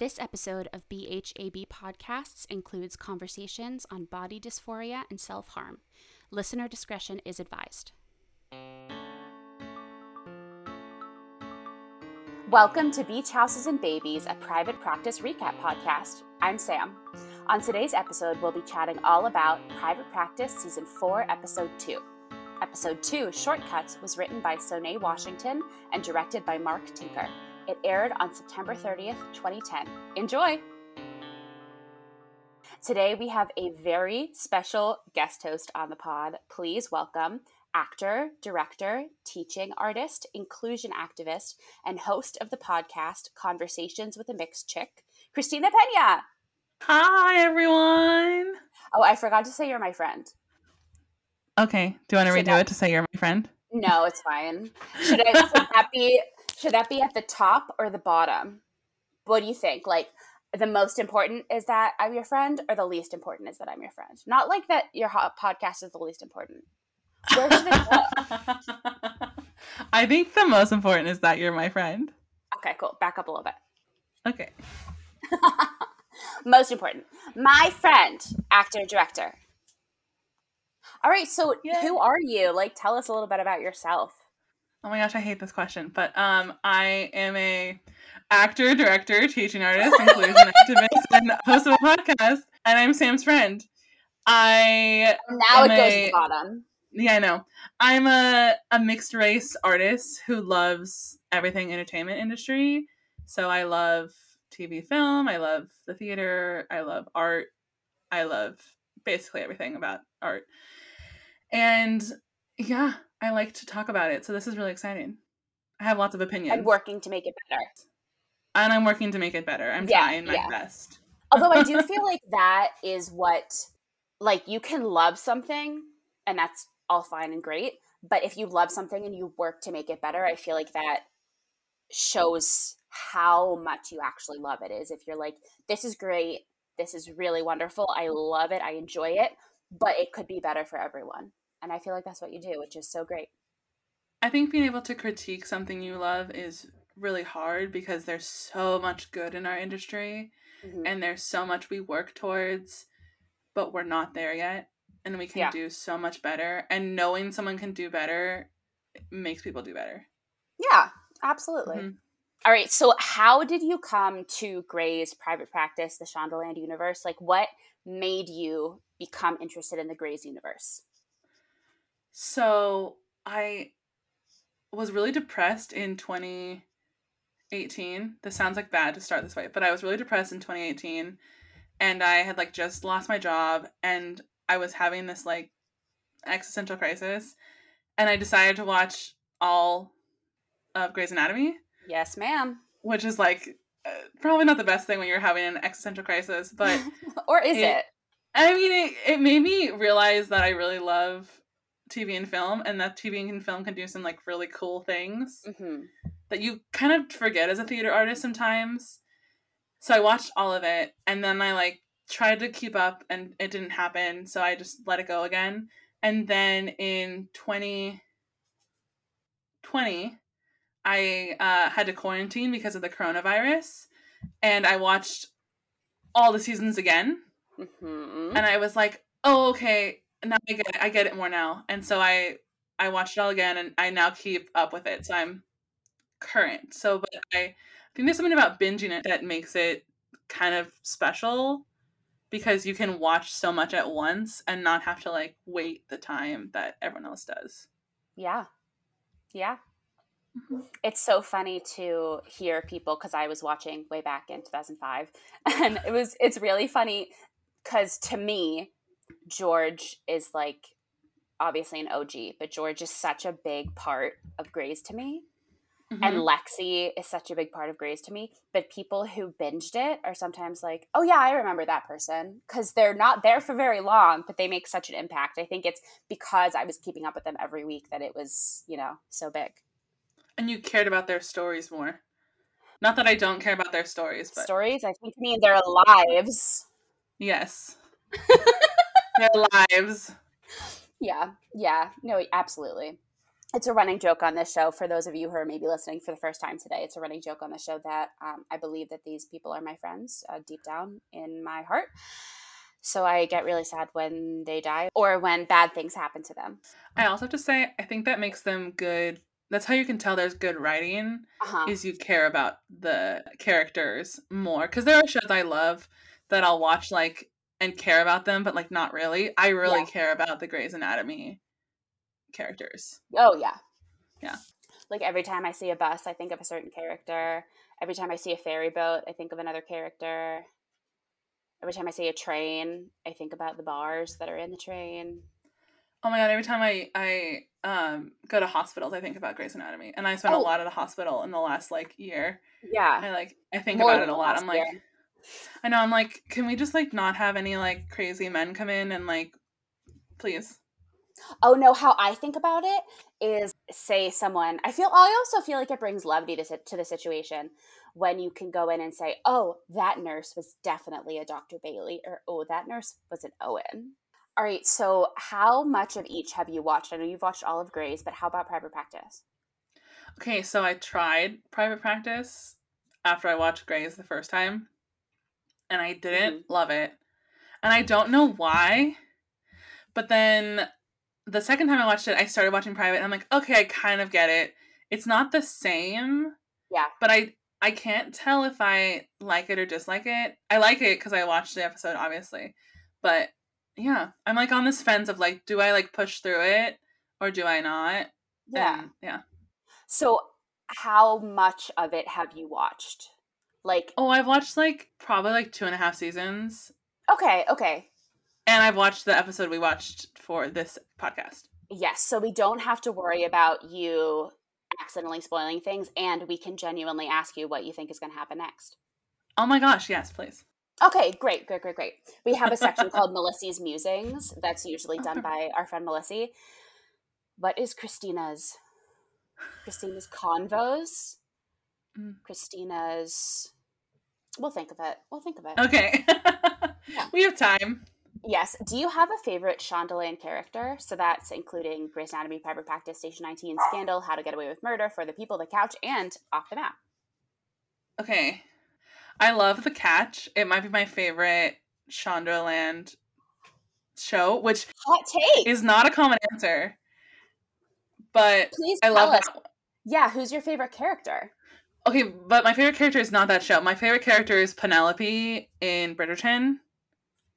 This episode of BHAB Podcasts includes conversations on body dysphoria and self harm. Listener discretion is advised. Welcome to Beach Houses and Babies, a private practice recap podcast. I'm Sam. On today's episode, we'll be chatting all about Private Practice Season 4, Episode 2. Episode 2, Shortcuts, was written by Sonae Washington and directed by Mark Tinker. It aired on September 30th, 2010. Enjoy! Today we have a very special guest host on the pod. Please welcome actor, director, teaching artist, inclusion activist, and host of the podcast Conversations with a Mixed Chick, Christina Pena. Hi, everyone. Oh, I forgot to say you're my friend. Okay. Do you want to redo it to say you're my friend? No, it's fine. Should, I, should that be should that be at the top or the bottom? What do you think? Like the most important is that I'm your friend, or the least important is that I'm your friend? Not like that your podcast is the least important. Where should it go? I think the most important is that you're my friend. Okay, cool. Back up a little bit. Okay. most important. My friend, actor, director. All right, so Yay. who are you? Like tell us a little bit about yourself. Oh my gosh, I hate this question. But um, I am a actor, director, teaching artist, inclusion activist, and host of a podcast. And I'm Sam's friend. I now it goes a, to the bottom. Yeah, I know. I'm a, a mixed race artist who loves everything entertainment industry. So I love TV film, I love the theater, I love art, I love basically everything about art. And yeah, I like to talk about it. So this is really exciting. I have lots of opinions. I'm working to make it better. And I'm working to make it better. I'm yeah, trying my yeah. best. Although I do feel like that is what like you can love something and that's all fine and great, but if you love something and you work to make it better, I feel like that shows how much you actually love it is if you're like this is great, this is really wonderful, I love it, I enjoy it, but it could be better for everyone. And I feel like that's what you do, which is so great. I think being able to critique something you love is really hard because there's so much good in our industry mm-hmm. and there's so much we work towards, but we're not there yet. And we can yeah. do so much better. And knowing someone can do better makes people do better. Yeah, absolutely. Mm-hmm. All right. So, how did you come to Grey's private practice, the Shondaland universe? Like, what made you become interested in the Grey's universe? So I was really depressed in 2018. This sounds like bad to start this way, but I was really depressed in 2018 and I had like just lost my job and I was having this like existential crisis and I decided to watch all of Grey's Anatomy. Yes, ma'am. Which is like uh, probably not the best thing when you're having an existential crisis, but or is it, it? I mean, it, it made me realize that I really love TV and film, and that TV and film can do some like really cool things mm-hmm. that you kind of forget as a theater artist sometimes. So I watched all of it, and then I like tried to keep up, and it didn't happen. So I just let it go again. And then in 2020, I uh, had to quarantine because of the coronavirus, and I watched all the seasons again. Mm-hmm. And I was like, oh, okay, now I get it. I get it more now, and so I I watched it all again, and I now keep up with it. So I'm current. So, but I think there's something about binging it that makes it kind of special because you can watch so much at once and not have to like wait the time that everyone else does. Yeah. Yeah. Mm-hmm. It's so funny to hear people because I was watching way back in 2005 and it was it's really funny cuz to me George is like obviously an OG, but George is such a big part of Grey's to me. Mm-hmm. And Lexi is such a big part of Grey's to me. But people who binged it are sometimes like, oh, yeah, I remember that person. Because they're not there for very long, but they make such an impact. I think it's because I was keeping up with them every week that it was, you know, so big. And you cared about their stories more. Not that I don't care about their stories, but. Stories? I think mean their lives. Yes. their lives. Yeah, yeah, no, absolutely. it's a running joke on this show for those of you who are maybe listening for the first time today. It's a running joke on the show that um, I believe that these people are my friends uh, deep down in my heart. So I get really sad when they die or when bad things happen to them. I also have to say, I think that makes them good. That's how you can tell there's good writing uh-huh. is you care about the characters more. Because there are shows I love that I'll watch like and care about them, but like not really. I really yeah. care about the Grey's Anatomy characters. Oh yeah. Yeah. Like every time I see a bus, I think of a certain character. Every time I see a ferry boat, I think of another character. Every time I see a train, I think about the bars that are in the train. Oh my god! Every time I I um go to hospitals, I think about Grey's Anatomy, and I spent oh. a lot at a hospital in the last like year. Yeah, I like I think More about it a lot. I'm like, year. I know. I'm like, can we just like not have any like crazy men come in and like, please? Oh no, how I think about it is say someone. I feel I also feel like it brings levity to to the situation when you can go in and say, oh, that nurse was definitely a Dr. Bailey, or oh, that nurse was an Owen. All right, so how much of each have you watched? I know you've watched all of Grey's, but how about Private Practice? Okay, so I tried Private Practice after I watched Grey's the first time, and I didn't mm-hmm. love it. And I don't know why, but then the second time I watched it, I started watching Private, and I'm like, okay, I kind of get it. It's not the same. Yeah. But I I can't tell if I like it or dislike it. I like it because I watched the episode, obviously. But yeah, I'm like on this fence of like, do I like push through it or do I not? Yeah. And, yeah. So, how much of it have you watched? Like, oh, I've watched like probably like two and a half seasons. Okay, okay. And I've watched the episode we watched for this podcast. Yes, so we don't have to worry about you accidentally spoiling things, and we can genuinely ask you what you think is going to happen next. Oh my gosh, yes, please. Okay, great, great, great, great. We have a section called Melissy's Musings that's usually done by our friend Melissy. What is Christina's? Christina's convos? Mm. Christina's. We'll think of it. We'll think of it. Okay. yeah. We have time. Yes. Do you have a favorite Shondaland character? So that's including Grey's Anatomy, Private Practice, Station 19, Scandal, How to Get Away with Murder, For the People, The Catch, and Off the Map. Okay. I love The Catch. It might be my favorite Shondaland show, which Hot take. is not a common answer. But Please I love us. That. Yeah, who's your favorite character? Okay, but my favorite character is not that show. My favorite character is Penelope in Bridgerton.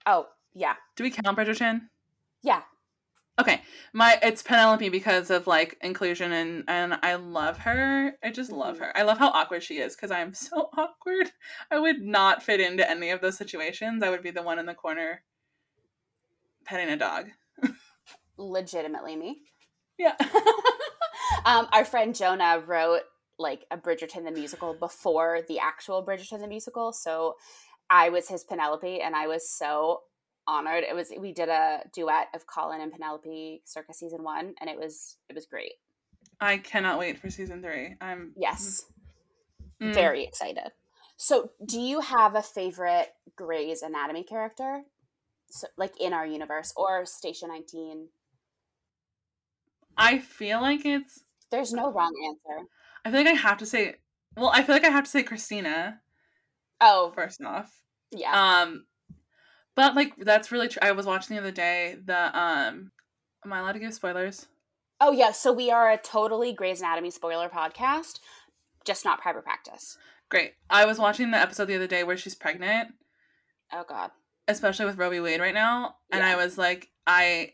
Oh, yeah. Do we count Bridgerton? Yeah. Okay. My it's Penelope because of like inclusion and and I love her. I just love mm-hmm. her. I love how awkward she is because I'm so awkward. I would not fit into any of those situations. I would be the one in the corner petting a dog. Legitimately me. Yeah. um, our friend Jonah wrote like a Bridgerton the musical before the actual Bridgerton the musical. So I was his Penelope and I was so honored. It was we did a duet of Colin and Penelope circa season one, and it was it was great. I cannot wait for season three. I'm yes, mm. very excited. So, do you have a favorite Grey's Anatomy character, so, like in our universe or Station Nineteen? I feel like it's. There's no wrong answer. I feel like I have to say. Well, I feel like I have to say Cristina. Oh, first off, yeah. Um, but like that's really true. I was watching the other day the um am I allowed to give spoilers? Oh yeah, so we are a totally Grey's Anatomy spoiler podcast, just not private practice. Great. I was watching the episode the other day where she's pregnant. Oh god. Especially with Roe v. Wade right now. And. I was like, I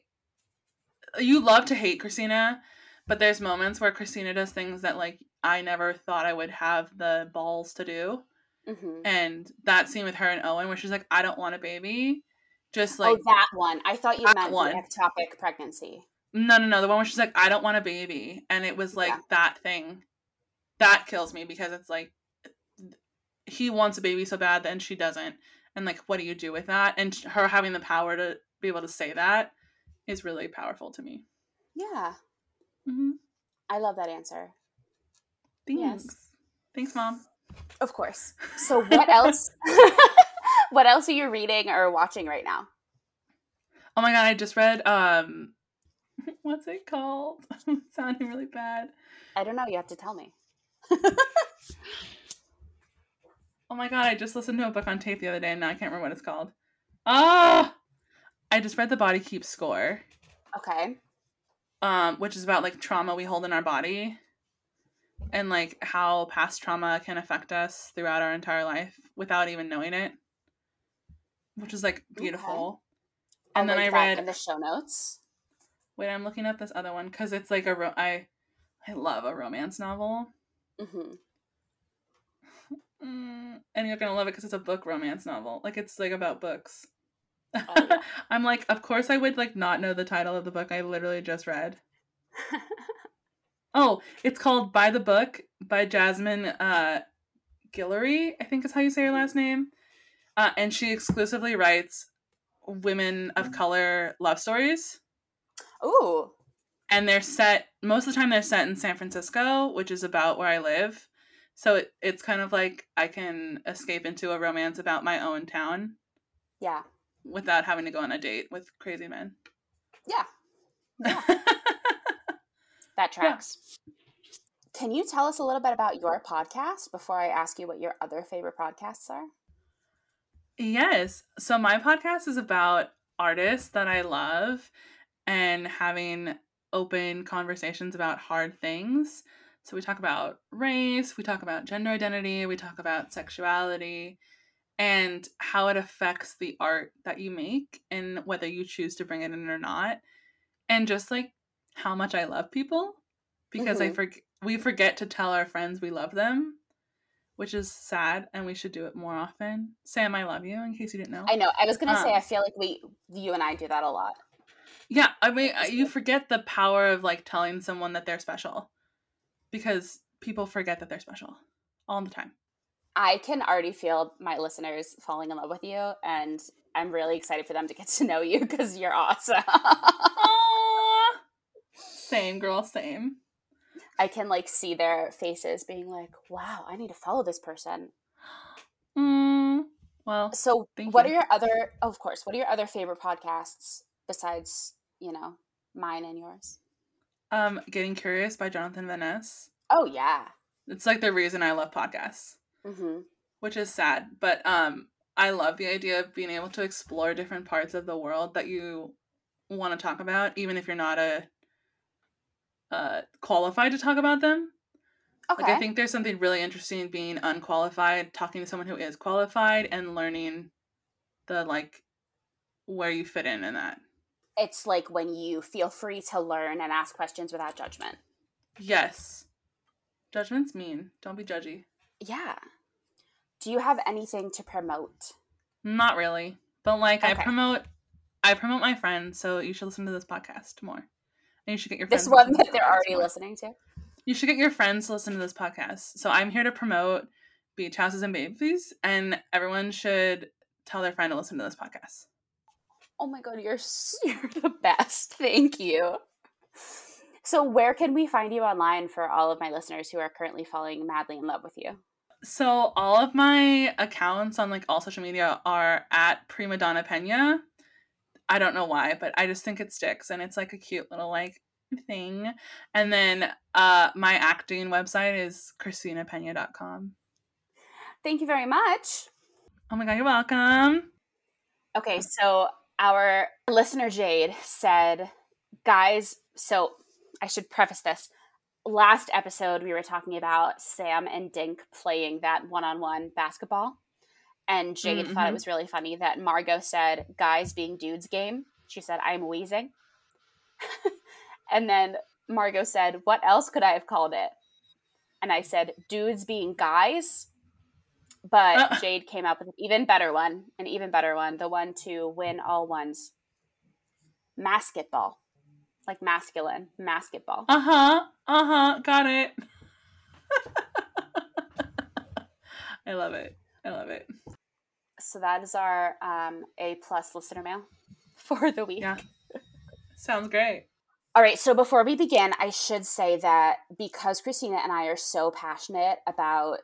you love to hate Cristina, but there's moments where Cristina does things that like I never thought I would have the balls to do. Mm-hmm. And that scene with her and Owen, where she's like, "I don't want a baby," just like oh, that one. I thought you meant one. the ectopic pregnancy. No, no, no. The one where she's like, "I don't want a baby," and it was like yeah. that thing. That kills me because it's like he wants a baby so bad, then she doesn't, and like, what do you do with that? And her having the power to be able to say that is really powerful to me. Yeah. Mm-hmm. I love that answer. Thanks. Yes. Thanks, mom. Of course. So what else? what else are you reading or watching right now? Oh my god, I just read um What's it called? sounding really bad. I don't know. You have to tell me. oh my god! I just listened to a book on tape the other day, and now I can't remember what it's called. Ah, oh! I just read the Body Keeps Score. Okay. Um, which is about like trauma we hold in our body, and like how past trauma can affect us throughout our entire life without even knowing it, which is like beautiful. Okay. And I'll then I read in the show notes. Wait, I'm looking up this other one because it's like a ro- I, I love a romance novel. Mm-hmm. Mm, and you're gonna love it because it's a book romance novel. Like it's like about books. Oh, yeah. I'm like, of course I would like not know the title of the book I literally just read. oh, it's called By the Book by Jasmine uh Guillory, I think is how you say her last name. Uh, and she exclusively writes women of color love stories. Ooh. And they're set most of the time they're set in San Francisco, which is about where I live. So it, it's kind of like I can escape into a romance about my own town. Yeah. Without having to go on a date with crazy men. Yeah. yeah. That tracks. Yeah. Can you tell us a little bit about your podcast before I ask you what your other favorite podcasts are? Yes. So my podcast is about artists that I love and having open conversations about hard things. So we talk about race, we talk about gender identity, we talk about sexuality and how it affects the art that you make and whether you choose to bring it in or not. And just like how much I love people because mm-hmm. I forget we forget to tell our friends we love them, which is sad and we should do it more often. Sam, I love you in case you didn't know. I know. I was going to um, say I feel like we you and I do that a lot. Yeah, I mean, you forget the power of like telling someone that they're special because people forget that they're special all the time. I can already feel my listeners falling in love with you, and I'm really excited for them to get to know you because you're awesome. Same, girl, same. I can like see their faces being like, "Wow, I need to follow this person." Mm, well, so what you. are your other? Of course, what are your other favorite podcasts besides you know mine and yours? Um, Getting Curious by Jonathan Van Ness. Oh yeah, it's like the reason I love podcasts, mm-hmm. which is sad, but um, I love the idea of being able to explore different parts of the world that you want to talk about, even if you're not a uh, qualified to talk about them. Okay. Like I think there's something really interesting in being unqualified, talking to someone who is qualified, and learning the like where you fit in in that it's like when you feel free to learn and ask questions without judgment. Yes. Judgment's mean. Don't be judgy. Yeah. Do you have anything to promote? Not really. But like okay. I promote I promote my friends, so you should listen to this podcast more. And you should get your friends This one that they're already listening to. You should get your friends to listen to this podcast. So I'm here to promote beach houses and babies, and everyone should tell their friend to listen to this podcast. Oh my god, you're you're the best. Thank you. So, where can we find you online for all of my listeners who are currently falling madly in love with you? So, all of my accounts on like all social media are at Prima Donna Pena. I don't know why, but I just think it sticks and it's like a cute little like thing. And then uh my acting website is christinapena.com. Thank you very much. Oh my god, you're welcome. Okay, so our listener Jade said, guys, so I should preface this. Last episode, we were talking about Sam and Dink playing that one on one basketball. And Jade mm-hmm. thought it mm-hmm. was really funny that Margot said, guys being dudes game. She said, I'm wheezing. and then Margot said, What else could I have called it? And I said, Dudes being guys. But uh. Jade came up with an even better one, an even better one, the one to win all ones. Masketball. Like masculine, basketball. Uh huh. Uh huh. Got it. I love it. I love it. So that is our um, A plus listener mail for the week. Yeah. Sounds great. All right, so before we begin, I should say that because Christina and I are so passionate about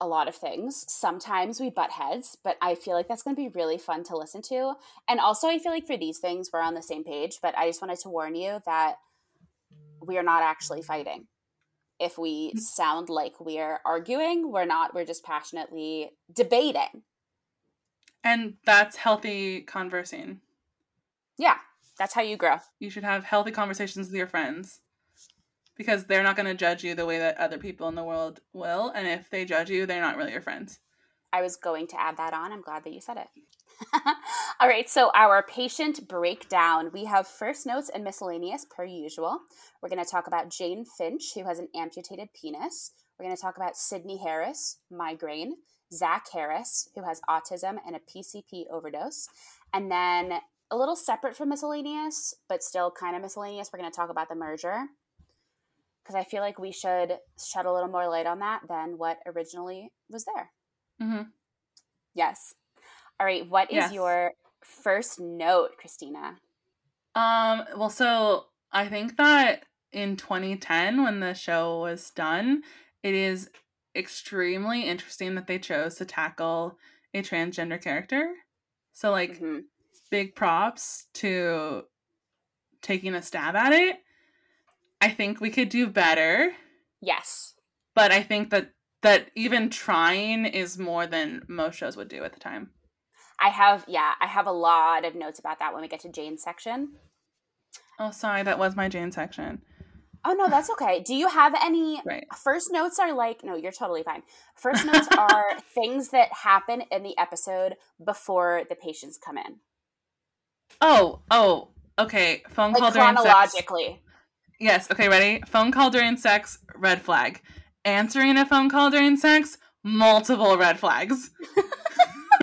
a lot of things. Sometimes we butt heads, but I feel like that's going to be really fun to listen to. And also, I feel like for these things, we're on the same page, but I just wanted to warn you that we are not actually fighting. If we mm. sound like we're arguing, we're not. We're just passionately debating. And that's healthy conversing. Yeah, that's how you grow. You should have healthy conversations with your friends because they're not going to judge you the way that other people in the world will. And if they judge you, they're not really your friends. I was going to add that on. I'm glad that you said it. All right, so our patient breakdown. We have first notes and miscellaneous per usual. We're going to talk about Jane Finch, who has an amputated penis. We're going to talk about Sydney Harris, migraine. Zach Harris, who has autism and a PCP overdose. And then a little separate from miscellaneous, but still kind of miscellaneous, we're going to talk about the merger because I feel like we should shed a little more light on that than what originally was there. Mm-hmm. Yes. All right. What is yes. your first note, Christina? Um. Well, so I think that in 2010, when the show was done, it is extremely interesting that they chose to tackle a transgender character. So, like, mm-hmm. big props to taking a stab at it I think we could do better. Yes. But I think that that even trying is more than most shows would do at the time. I have yeah, I have a lot of notes about that when we get to Jane's section. Oh, sorry, that was my Jane section. Oh no, that's okay. Do you have any right. first notes are like no, you're totally fine. First notes are things that happen in the episode before the patients come in. Oh, oh, okay. Phone like call chronologically. Yes. Okay. Ready? Phone call during sex. Red flag. Answering a phone call during sex. Multiple red flags.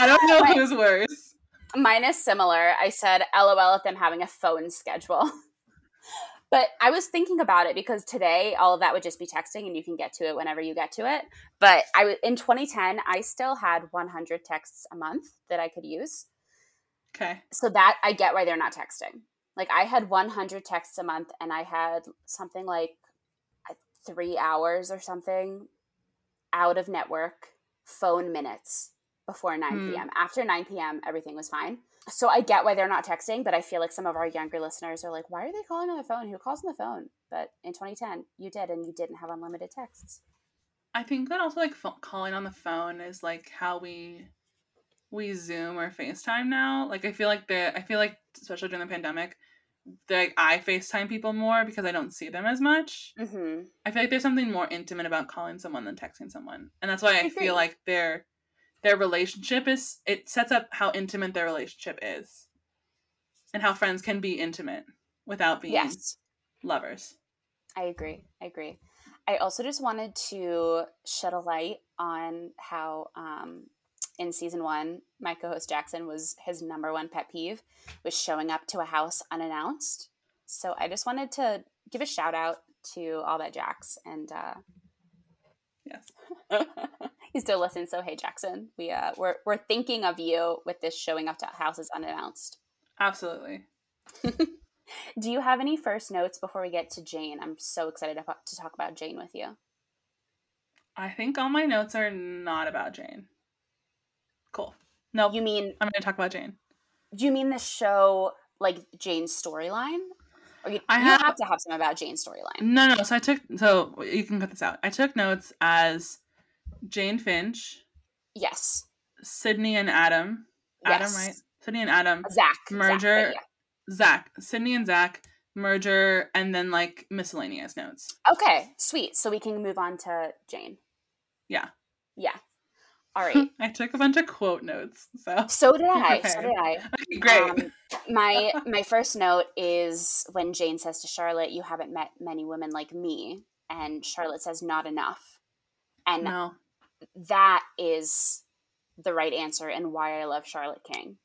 I don't know My, who's worse. Mine is similar. I said LOL at them having a phone schedule. but I was thinking about it because today all of that would just be texting and you can get to it whenever you get to it. But I in 2010 I still had 100 texts a month that I could use. Okay. So that I get why they're not texting. Like I had 100 texts a month and I had something like uh, three hours or something out of network phone minutes before 9 mm. p.m. After 9 p.m., everything was fine. So I get why they're not texting, but I feel like some of our younger listeners are like, why are they calling on the phone? Who calls on the phone? But in 2010, you did, and you didn't have unlimited texts. I think that also like calling on the phone is like how we we Zoom or FaceTime now. Like I feel like the I feel like especially during the pandemic, like I FaceTime people more because I don't see them as much. Mm-hmm. I feel like there's something more intimate about calling someone than texting someone, and that's why I, I feel like their their relationship is it sets up how intimate their relationship is, and how friends can be intimate without being yes. lovers. I agree. I agree. I also just wanted to shed a light on how um, in season one, my co-host Jackson was his number one pet peeve was showing up to a house unannounced. So I just wanted to give a shout out to all that Jax and uh, yes, he's still listening. So hey Jackson, we uh, we're we're thinking of you with this showing up to houses unannounced. Absolutely. Do you have any first notes before we get to Jane? I'm so excited to, talk about Jane with you. I think all my notes are not about Jane. Cool. No, you mean I'm going to talk about Jane. Do you mean the show like Jane's storyline? Or you, I have, have, to have some about Jane's storyline. No, no. So I took so you can cut this out. I took notes as Jane Finch. Yes. Sydney and Adam. Adam, yes. right? Sydney and Adam. Zach. Merger. Zach, yeah. Zach. Sydney and Zach. Merger and then like miscellaneous notes. Okay, sweet. So we can move on to Jane. Yeah. Yeah. All right. I took a bunch of quote notes. So So did I. So did I. Okay, great. Um, my my first note is when Jane says to Charlotte, "You haven't met many women like me," and Charlotte says, "Not enough." And no. That is the right answer and why I love Charlotte King.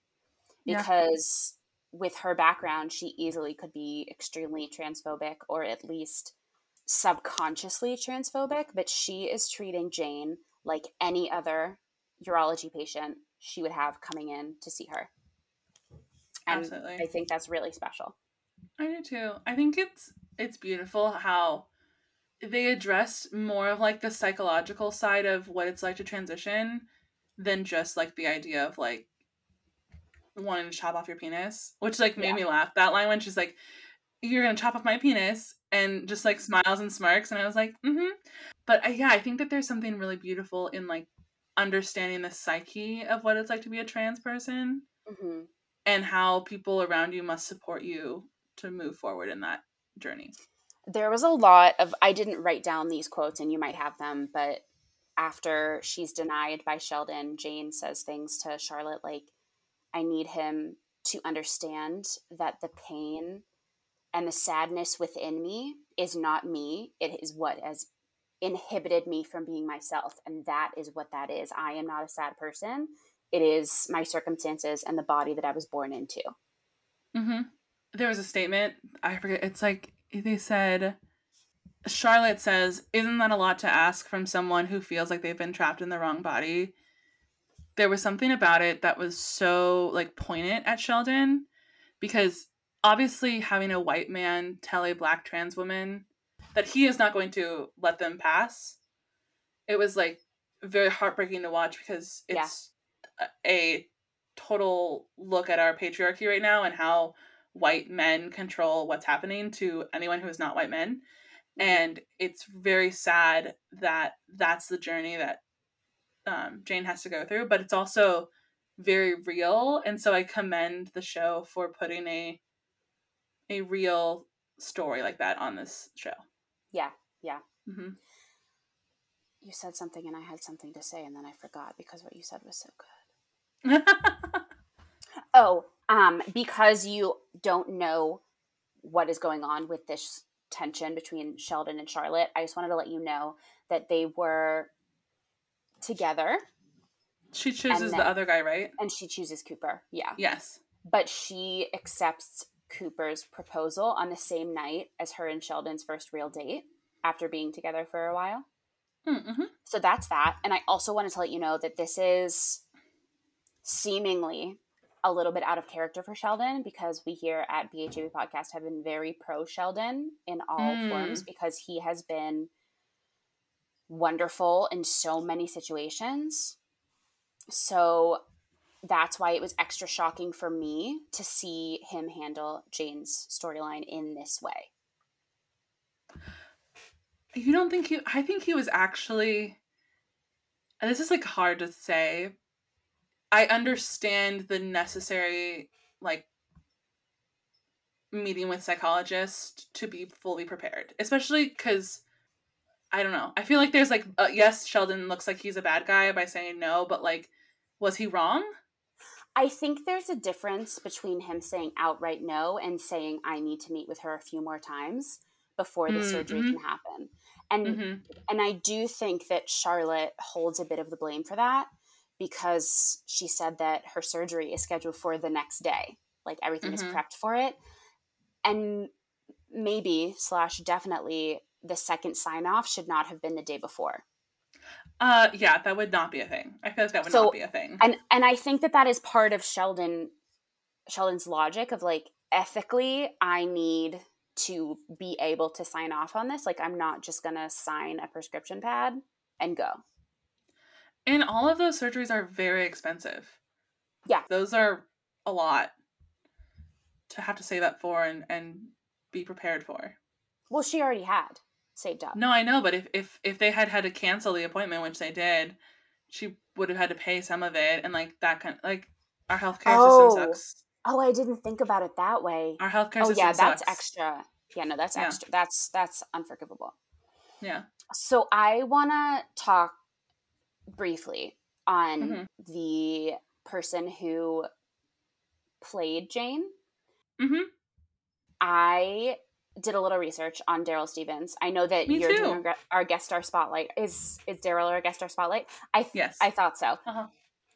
Because yeah. with her background, she easily could be extremely transphobic or at least subconsciously transphobic, but she is treating Jane like any other urology patient she would have coming in to see her. And Absolutely. I think that's really special. I do too. I think it's it's beautiful how they addressed more of like the psychological side of what it's like to transition than just like the idea of like wanting to chop off your penis, which like made yeah. me laugh. That line when she's like, "You're gonna chop off my penis," and just like smiles and smirks, and I was like, "Mm-hmm." But uh, yeah, I think that there's something really beautiful in like understanding the psyche of what it's like to be a trans person, mm-hmm. and how people around you must support you to move forward in that journey. There was a lot of I didn't write down these quotes, and you might have them, but after she's denied by Sheldon, Jane says things to Charlotte like, I need him to understand that the pain and the sadness within me is not me. It is what has inhibited me from being myself. And that is what that is. I am not a sad person. It is my circumstances and the body that I was born into. Mm-hmm. There was a statement, I forget, it's like they said, Charlotte says, Isn't that a lot to ask from someone who feels like they've been trapped in the wrong body? there was something about it that was so like poignant at Sheldon because obviously having a white man tell a black trans woman that he is not going to let them pass it was like very heartbreaking to watch because it's yeah. a total look at our patriarchy right now and how white men control what's happening to anyone who is not white men mm-hmm. and it's very sad that that's the journey that um, Jane has to go through, but it's also very real, and so I commend the show for putting a a real story like that on this show. Yeah, yeah. Mm-hmm. You said something, and I had something to say, and then I forgot because what you said was so good. oh, um, because you don't know what is going on with this tension between Sheldon and Charlotte, I just wanted to let you know that they were together. She chooses then, the other guy, right? And she chooses Cooper. Yeah. Yes. But she accepts Cooper's proposal on the same night as her and Sheldon's first real date after being together for a while. Mm-hmm. So that's that. And I also wanted to let you know that this is seemingly a little bit out of character for Sheldon because we here at BHAB Podcast have been very pro Sheldon in all mm. forms because he has been wonderful in so many situations. So that's why it was extra shocking for me to see him handle Jane's storyline in this way. You don't think he I think he was actually and this is like hard to say. I understand the necessary like meeting with psychologist to be fully prepared, especially cuz I don't know. I feel like there's like uh, yes, Sheldon looks like he's a bad guy by saying no, but like was he wrong? I think there's a difference between him saying outright no and saying I need to meet with her a few more times before the mm-hmm. surgery can happen. And mm-hmm. and I do think that Charlotte holds a bit of the blame for that because she said that her surgery is scheduled for the next day. Like everything mm-hmm. is prepped for it. And maybe slash definitely the second sign off should not have been the day before. Uh, yeah, that would not be a thing. I feel like that would so, not be a thing. And and I think that that is part of Sheldon, Sheldon's logic of like ethically, I need to be able to sign off on this. Like, I'm not just gonna sign a prescription pad and go. And all of those surgeries are very expensive. Yeah, those are a lot to have to save up for and and be prepared for. Well, she already had saved up. No, I know, but if if if they had had to cancel the appointment, which they did, she would have had to pay some of it, and like that kind, of, like our healthcare oh. system sucks. Oh, I didn't think about it that way. Our healthcare oh, system. yeah, that's sucks. extra. Yeah, no, that's extra. Yeah. That's that's unforgivable. Yeah. So I want to talk briefly on mm-hmm. the person who played Jane. Mm-hmm. I did a little research on Daryl Stevens. I know that Me you're too. doing our guest star spotlight. Is is Daryl our guest star spotlight? I th- yes, I thought so. Uh-huh.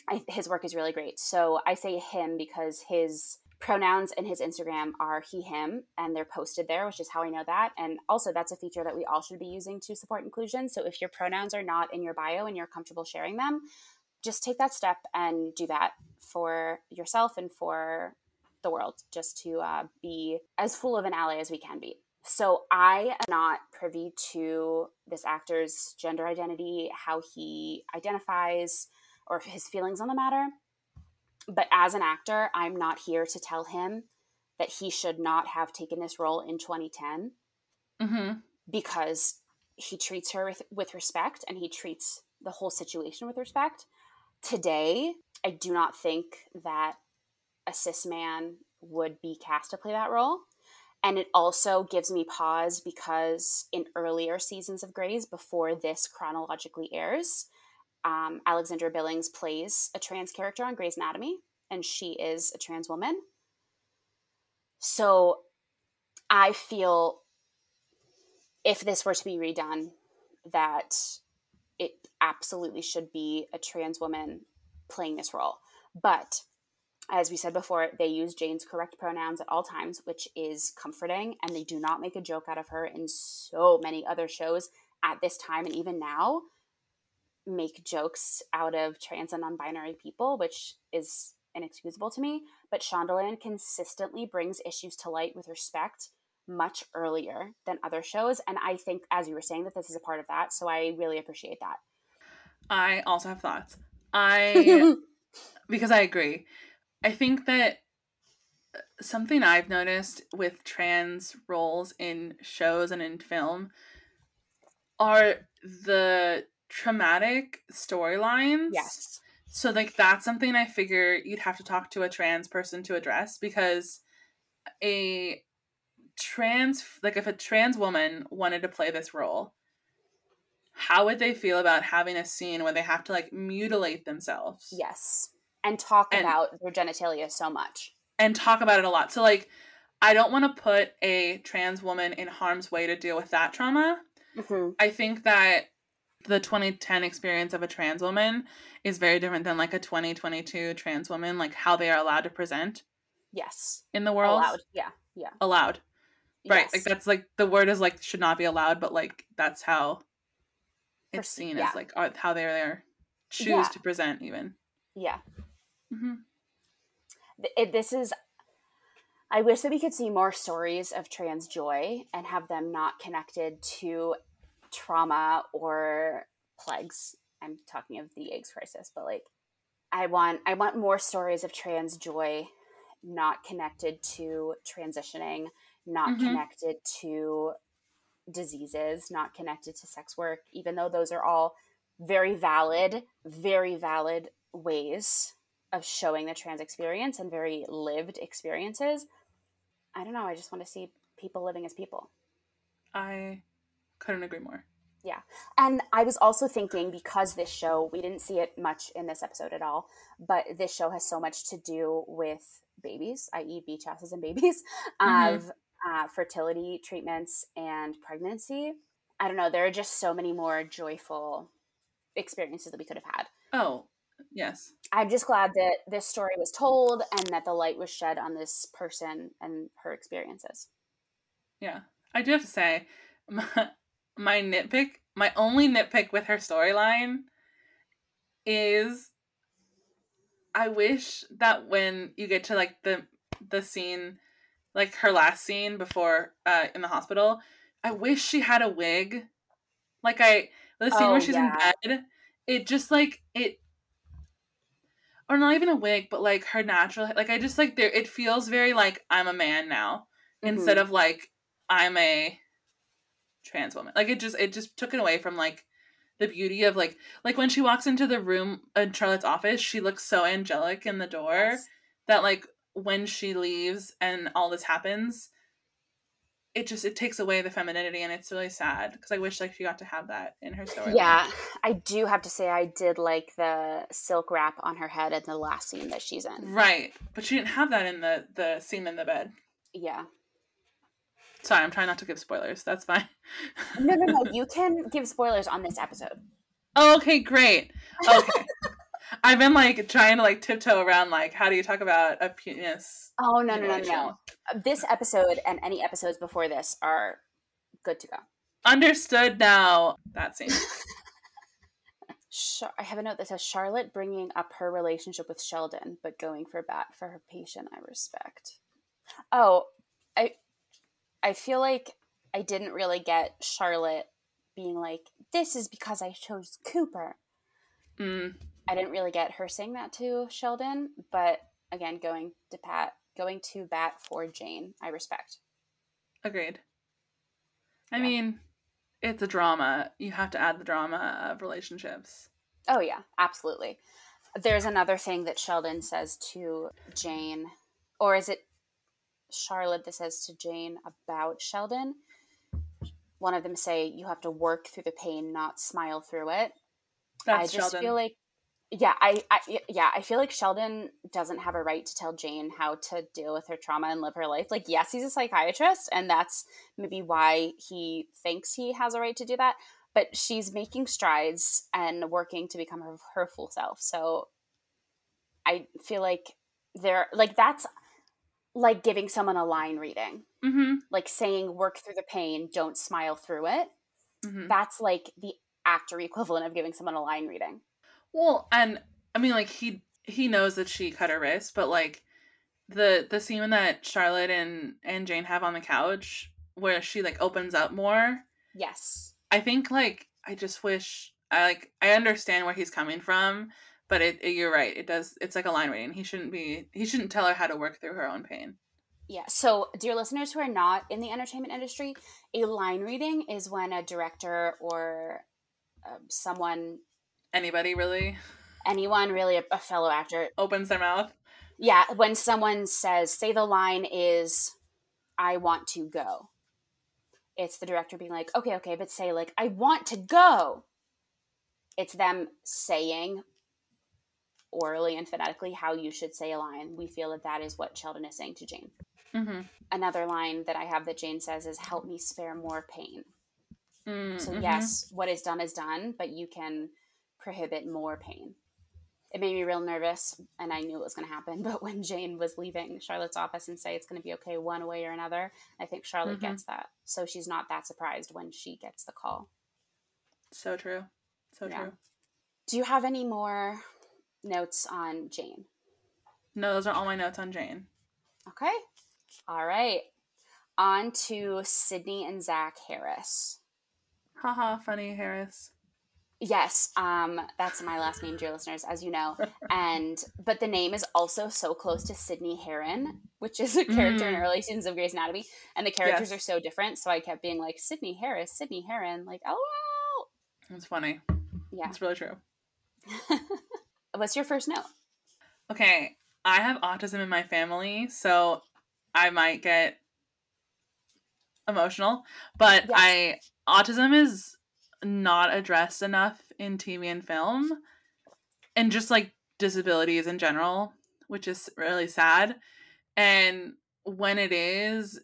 I, his work is really great. So I say him because his pronouns in his Instagram are he him and they're posted there, which is how I know that. And also that's a feature that we all should be using to support inclusion. So if your pronouns are not in your bio and you're comfortable sharing them, just take that step and do that for yourself and for the world just to uh, be as full of an ally as we can be. So I am not privy to this actor's gender identity, how he identifies, or his feelings on the matter. But as an actor, I'm not here to tell him that he should not have taken this role in 2010 mm-hmm. because he treats her with, with respect and he treats the whole situation with respect. Today, I do not think that a cis man would be cast to play that role. And it also gives me pause because in earlier seasons of Grey's, before this chronologically airs, um, Alexandra Billings plays a trans character on Grey's Anatomy, and she is a trans woman. So I feel if this were to be redone, that it absolutely should be a trans woman playing this role. But as we said before, they use Jane's correct pronouns at all times, which is comforting, and they do not make a joke out of her in so many other shows at this time and even now make jokes out of trans and non-binary people, which is inexcusable to me. But Shondaland consistently brings issues to light with respect much earlier than other shows. And I think, as you were saying, that this is a part of that. So I really appreciate that. I also have thoughts. I, because I agree. I think that uh, something I've noticed with trans roles in shows and in film are the traumatic storylines. Yes. So like that's something I figure you'd have to talk to a trans person to address because a trans like if a trans woman wanted to play this role how would they feel about having a scene where they have to like mutilate themselves yes and talk and, about their genitalia so much and talk about it a lot so like i don't want to put a trans woman in harm's way to deal with that trauma mm-hmm. i think that the 2010 experience of a trans woman is very different than like a 2022 trans woman like how they are allowed to present yes. in the world? Allowed. Yeah. Yeah. Allowed. Right. Yes. like that's like the word is like should not be allowed but like that's how it's seen yeah. as like how they're there choose yeah. to present even. Yeah. Mm-hmm. it, this is i wish that we could see more stories of trans joy and have them not connected to trauma or plagues i'm talking of the AIDS crisis but like i want i want more stories of trans joy not connected to transitioning not mm-hmm. connected to diseases, not connected to sex work, even though those are all very valid, very valid ways of showing the trans experience and very lived experiences. I don't know. I just want to see people living as people. I couldn't agree more. Yeah. And I was also thinking because this show, we didn't see it much in this episode at all, but this show has so much to do with babies, i.e., beach houses and babies, mm-hmm. of uh, fertility treatments and pregnancy. I don't know. There are just so many more joyful experiences that we could have had. Oh, yes. I'm just glad that this story was told and that the light was shed on this person and her experiences. Yeah. I do have to say, my, nitpick, my only nitpick with her storyline is I wish that when you get to like the the scene like her last scene before uh in the hospital i wish she had a wig like i the scene oh, where she's yeah. in bed it just like it or not even a wig but like her natural like i just like there it feels very like i'm a man now mm-hmm. instead of like i'm a trans woman. Like it just it just took it away from like the beauty of like like when she walks into the room in charlotte's office she looks so angelic in the door yes. that like when she leaves and all this happens it just it takes away the femininity and it's really sad because i wish like she got to have that in her story. Yeah i do have to say i did like the silk wrap on her head in the last scene that she's in. Right but she didn't have that in the the scene in the bed. Yeah sorry i'm trying not to give spoilers that's fine no no no you can give spoilers on this episode okay great okay I've been like trying to like tiptoe around like how do you talk about a penis? Oh no no no no! This episode and any episodes before this are good to go. Understood now. That scene. I have a note that says Charlotte bringing up her relationship with Sheldon, but going for bat for her patient. I respect. Oh, I feel like I didn't really get Charlotte being like, "This is because I chose Cooper." Mm. I didn't really get her saying that to Sheldon, but again, going to Pat, going to bat for Jane, I respect. Agreed. I yeah. mean, it's a drama. You have to add the drama of relationships. Oh yeah, absolutely. There's another thing that Sheldon says to Jane, or is it Charlotte that says to Jane about Sheldon? One of them say you have to work through the pain, not smile through it. That's I just Sheldon. feel like yeah, I, I yeah, I feel like Sheldon doesn't have a right to tell Jane how to deal with her trauma and live her life. Like, yes, he's a psychiatrist, and that's maybe why he thinks he has a right to do that. But she's making strides and working to become her, her full self. So I feel like there, like that's like giving someone a line reading, mm-hmm. like saying "work through the pain, don't smile through it." Mm-hmm. That's like the actor equivalent of giving someone a line reading. Well, and I mean, like he he knows that she cut her wrist, but like the the scene that Charlotte and and Jane have on the couch where she like opens up more. Yes. I think like I just wish I like I understand where he's coming from, but it, it you're right. It does it's like a line reading. He shouldn't be he shouldn't tell her how to work through her own pain. Yeah. So, dear listeners who are not in the entertainment industry, a line reading is when a director or uh, someone anybody really anyone really a, a fellow actor opens their mouth yeah when someone says say the line is i want to go it's the director being like okay okay but say like i want to go it's them saying orally and phonetically how you should say a line we feel that that is what sheldon is saying to jane mm-hmm. another line that i have that jane says is help me spare more pain mm-hmm. so yes what is done is done but you can prohibit more pain. It made me real nervous, and I knew it was going to happen. But when Jane was leaving Charlotte's office and say it's going to be okay one way or another, I think Charlotte mm-hmm. gets that. So she's not that surprised when she gets the call. So true. So yeah. true. Do you have any more notes on Jane? No, those are all my notes on Jane. Okay. All right. On to Sydney and Zach Harris. Haha, funny Harris. Yes, um, that's my last name, dear listeners, as you know. And but the name is also so close to Sydney Heron, which is a character mm. in early seasons of Grey's Anatomy, and the characters yes. are so different. So I kept being like Sydney Harris, Sydney Heron, like oh. That's funny. Yeah, it's really true. What's your first note? Okay, I have autism in my family, so I might get emotional, but yes. I autism is not addressed enough in TV and film and just like disabilities in general, which is really sad. And when it is,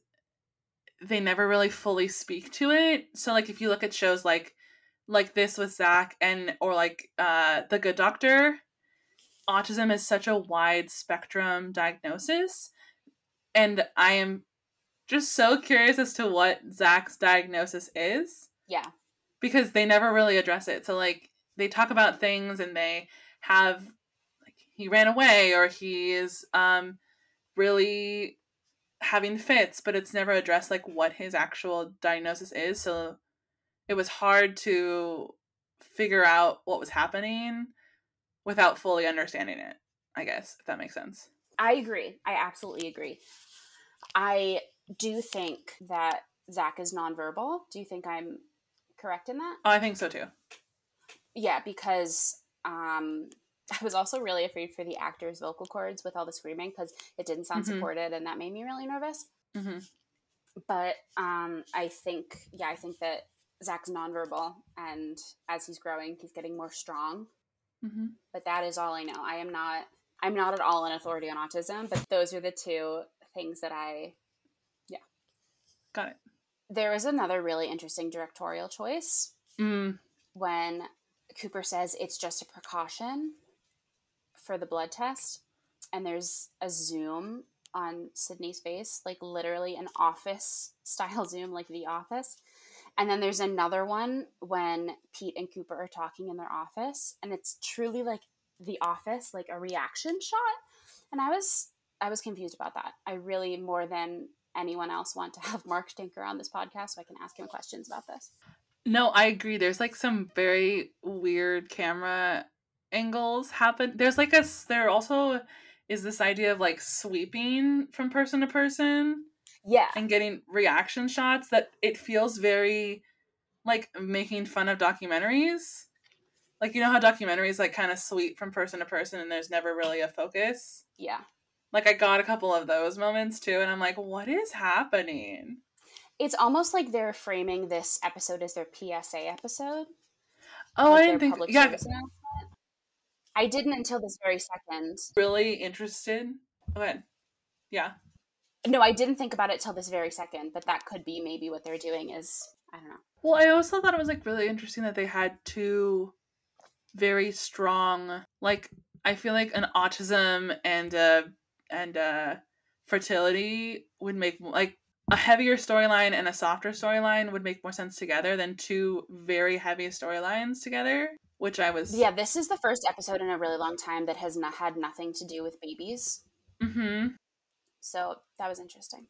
they never really fully speak to it. So like if you look at shows like like this with Zach and or like uh The Good Doctor, autism is such a wide spectrum diagnosis. And I am just so curious as to what Zach's diagnosis is. Yeah because they never really address it. So like they talk about things and they have like he ran away or he is um really having fits, but it's never addressed like what his actual diagnosis is. So it was hard to figure out what was happening without fully understanding it, I guess, if that makes sense. I agree. I absolutely agree. I do think that Zach is nonverbal. Do you think I'm correct in that? Oh, I think so too. Yeah, because um, I was also really afraid for the actors' vocal cords with all the screaming because it didn't sound mm-hmm. supported, and that made me really nervous. Mm-hmm. But um, I think, yeah, I think that Zach's nonverbal, and as he's growing, he's getting more strong. Mm-hmm. But that is all I know. I am not. I'm not at all an authority on autism, but those are the two things that I, yeah, got it there was another really interesting directorial choice mm. when Cooper says it's just a precaution for the blood test, and there's a zoom on Sydney's face, like literally an office style zoom, like The Office. And then there's another one when Pete and Cooper are talking in their office, and it's truly like The Office, like a reaction shot. And I was I was confused about that. I really more than anyone else want to have Mark Tinker on this podcast so I can ask him questions about this. No, I agree. There's like some very weird camera angles happen. There's like a there also is this idea of like sweeping from person to person. Yeah. And getting reaction shots that it feels very like making fun of documentaries. Like you know how documentaries like kind of sweep from person to person and there's never really a focus? Yeah. Like I got a couple of those moments too and I'm like what is happening? It's almost like they're framing this episode as their PSA episode. Oh, like I didn't think yeah. I didn't until this very second. Really interested? Go ahead. Yeah. No, I didn't think about it till this very second, but that could be maybe what they're doing is I don't know. Well, I also thought it was like really interesting that they had two very strong like I feel like an autism and a and a fertility would make like a heavier storyline and a softer storyline would make more sense together than two very heavy storylines together which I was. Yeah, this is the first episode in a really long time that has not had nothing to do with babies. Mm-hmm. So that was interesting.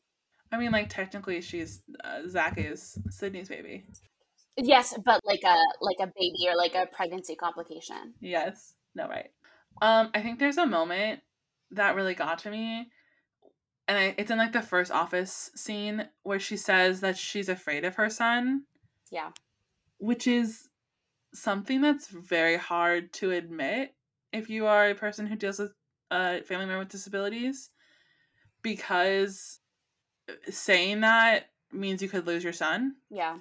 I mean, like technically, she's uh, Zach is Sydney's baby. Yes, but like a like a baby or like a pregnancy complication. Yes. No, right. Um, I think there's a moment that really got to me, and I, it's in like the first office scene where she says that she's afraid of her son. Yeah. Which is something that's very hard to admit if you are a person who deals with a family member with disabilities because saying that means you could lose your son. Yeah.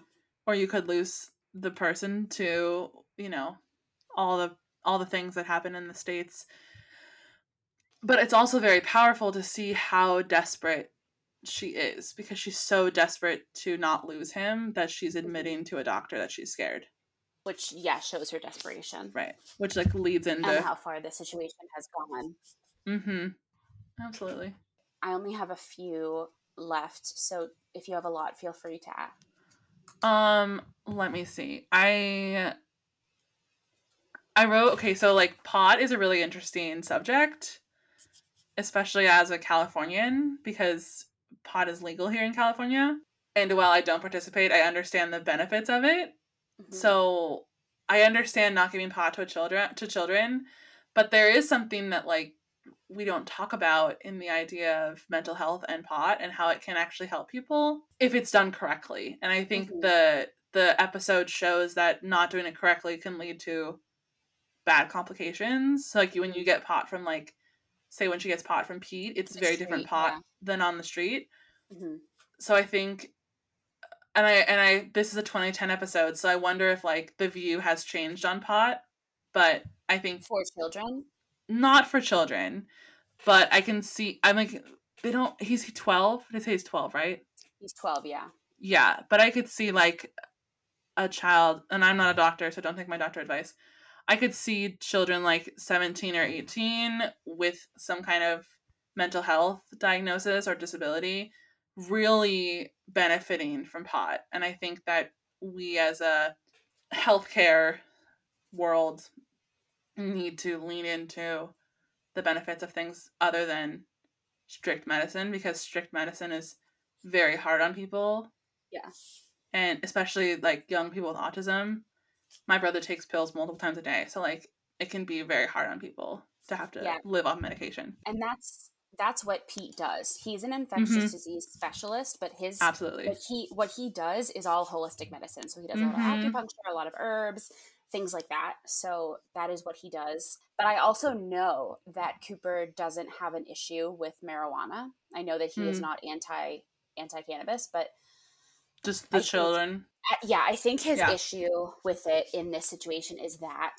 Or you could lose the person to, you know, all the all the things that happen in the states. But it's also very powerful to see how desperate she is because she's so desperate to not lose him that she's admitting to a doctor that she's scared. Which yeah shows her desperation. Right. Which like leads into and how far the situation has gone. Mm-hmm. Absolutely i only have a few left so if you have a lot feel free to add. Um let me see. I i wrote okay so like pot is a really interesting subject especially as a californian because pot is legal here in california. And while i don't participate i understand the benefits of it. Mm-hmm. So I understand not giving pot to children to children, but there is something that like we don't talk about in the idea of mental health and pot and how it can actually help people if it's done correctly. And I think mm-hmm. the the episode shows that not doing it correctly can lead to bad complications. So like when you get pot from like say when she gets pot from Pete, it's a very street, different pot yeah. than on the street. Mm-hmm. So I think and I and I this is a 2010 episode, so I wonder if like the view has changed on pot. But I think for children, not for children, but I can see. I'm like they don't. He's 12. They say he's 12, right? He's 12. Yeah. Yeah, but I could see like a child, and I'm not a doctor, so don't take my doctor advice. I could see children like 17 or 18 with some kind of mental health diagnosis or disability really benefiting from pot. And I think that we as a healthcare world need to lean into the benefits of things other than strict medicine because strict medicine is very hard on people. Yeah. And especially like young people with autism. My brother takes pills multiple times a day. So like it can be very hard on people to have to yeah. live off medication. And that's that's what Pete does. He's an infectious mm-hmm. disease specialist, but his absolutely what he what he does is all holistic medicine. So he does mm-hmm. a lot of mm-hmm. acupuncture, a lot of herbs, things like that. So that is what he does. But I also know that Cooper doesn't have an issue with marijuana. I know that he mm. is not anti anti cannabis, but just the I children. Think, yeah, I think his yeah. issue with it in this situation is that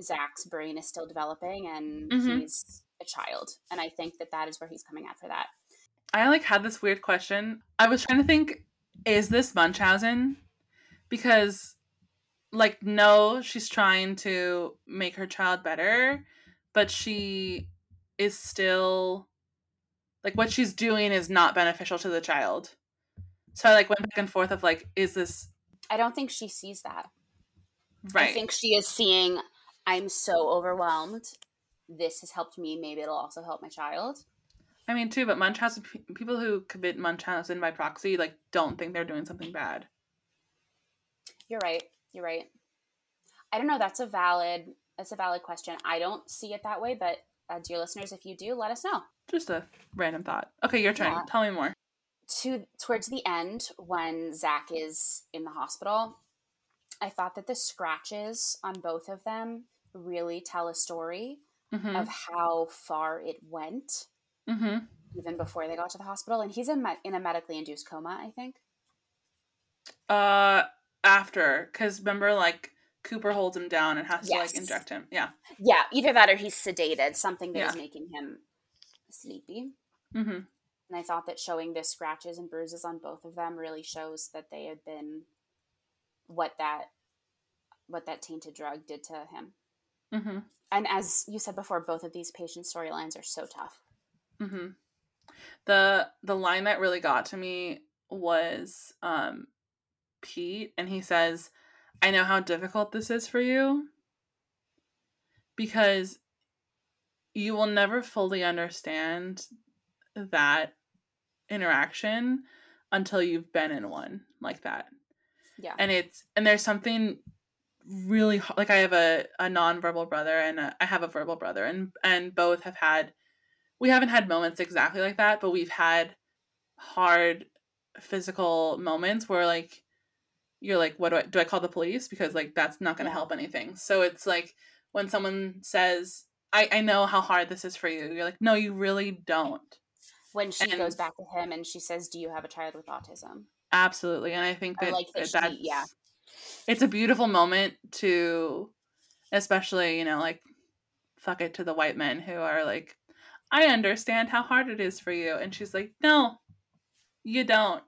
Zach's brain is still developing and mm-hmm. he's a child and i think that that is where he's coming at for that i like had this weird question i was trying to think is this munchausen because like no she's trying to make her child better but she is still like what she's doing is not beneficial to the child. So i like went back and forth of like is this i don't think she sees that. Right. i think she is seeing i'm so overwhelmed. This has helped me. Maybe it'll also help my child. I mean, too, but Munchausen people who commit Munchausen by proxy like don't think they're doing something bad. You're right. You're right. I don't know. That's a valid. That's a valid question. I don't see it that way, but uh, dear listeners, if you do, let us know. Just a random thought. Okay, your turn. Yeah. Tell me more. To towards the end, when Zach is in the hospital, I thought that the scratches on both of them really tell a story mm-hmm. of how far it went, mm-hmm. even before they got to the hospital. And he's in in a medically induced coma, I think. Uh, after, because remember, like Cooper holds him down and has yes. to like inject him. Yeah. Yeah, either that or he's sedated, something that yeah. is making him sleepy. Mm-hmm. And I thought that showing the scratches and bruises on both of them really shows that they had been what that what that tainted drug did to him. Mm-hmm. And as you said before, both of these patient storylines are so tough. Mm-hmm. The the line that really got to me was um, Pete, and he says, "I know how difficult this is for you because you will never fully understand that interaction until you've been in one like that." Yeah, and it's and there's something really like I have a a nonverbal brother and a, I have a verbal brother and and both have had we haven't had moments exactly like that but we've had hard physical moments where like you're like what do I do I call the police? Because like that's not going to yeah. help anything. So it's like when someone says I I know how hard this is for you you're like no you really don't. When she and, goes back to him and she says do you have a child with autism? Absolutely and I think that, like that, that she, yeah. it's a beautiful moment to especially you know like fuck it to the white men who are like i understand how hard it is for you and she's like no you don't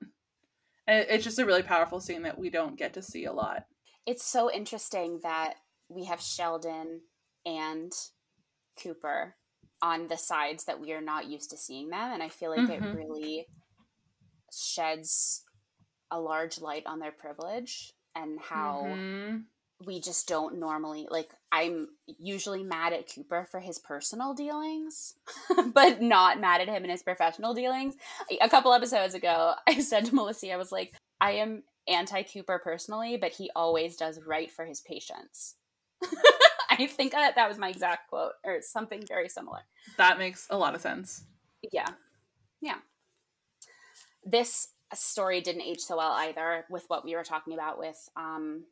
and it's just a really powerful scene that we don't get to see a lot it's so interesting that we have sheldon and cooper on the sides that we are not used to seeing them and i feel like mm-hmm. it really sheds a large light on their privilege and how mm-hmm. We just don't normally like I'm usually mad at Cooper for his personal dealings, but not mad at him in his professional dealings. A couple episodes ago, I said to Melissa, I was like, I am anti Cooper personally, but he always does right for his patients. I think that that was my exact quote or something very similar. That makes a lot of sense. Yeah. Yeah. This story didn't age so well either with what we were talking about with um,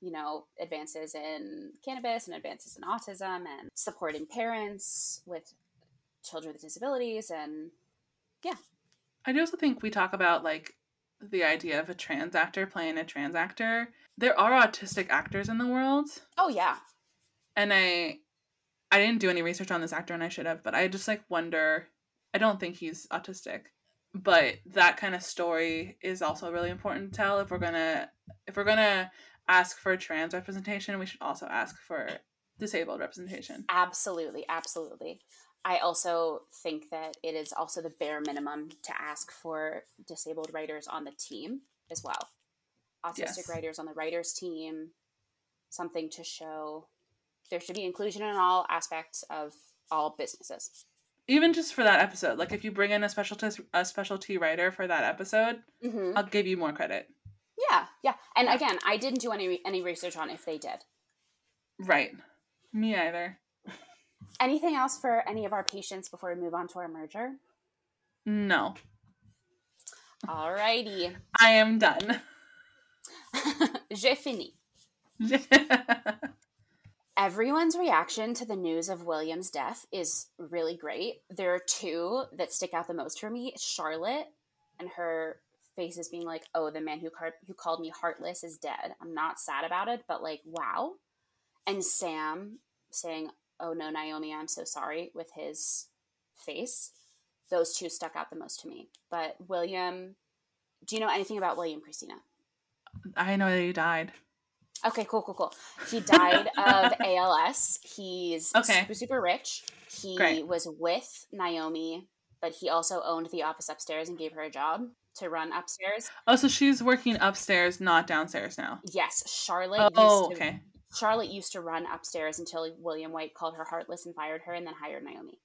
you know advances in cannabis and advances in autism and supporting parents with children with disabilities and yeah. I do also think we talk about like the idea of a trans actor playing a trans actor. There are autistic actors in the world. Oh yeah. And i i didn't do any research on this actor and i should have but i just like wonder i don't think he's autistic but that kind of story is also really important to tell if we're gonna if we're gonna ask for trans representation we should also ask for disabled representation. Absolutely absolutely. I also think that it is also the bare minimum to ask for disabled writers on the team as well. Autistic yes. writers on the writers team something to show there should be inclusion in all aspects of all businesses. Even just for that episode like if you bring in a specialty a specialty writer for that episode mm-hmm. i'll give you more credit yeah yeah and yeah. again i didn't do any any research on if they did right me either anything else for any of our patients before we move on to our merger no All righty. i am done j'ai fini everyone's reaction to the news of William's death is really great. There are two that stick out the most for me. Charlotte and her face is being like, "Oh, the man who called who called me heartless is dead." I'm not sad about it, but like, wow. And Sam saying, "Oh no, Naomi, I'm so sorry" with his face. Those two stuck out the most to me. But William, do you know anything about William Cristina? I know that he died. Okay, cool, cool, cool. He died of ALS. He's okay. super, super rich. He Great. was with Naomi, but he also owned the office upstairs and gave her a job to run upstairs. Oh, so she's working upstairs, not downstairs now. Yes, Charlotte. Oh, to, okay. Charlotte used to run upstairs until William White called her heartless and fired her, and then hired Naomi.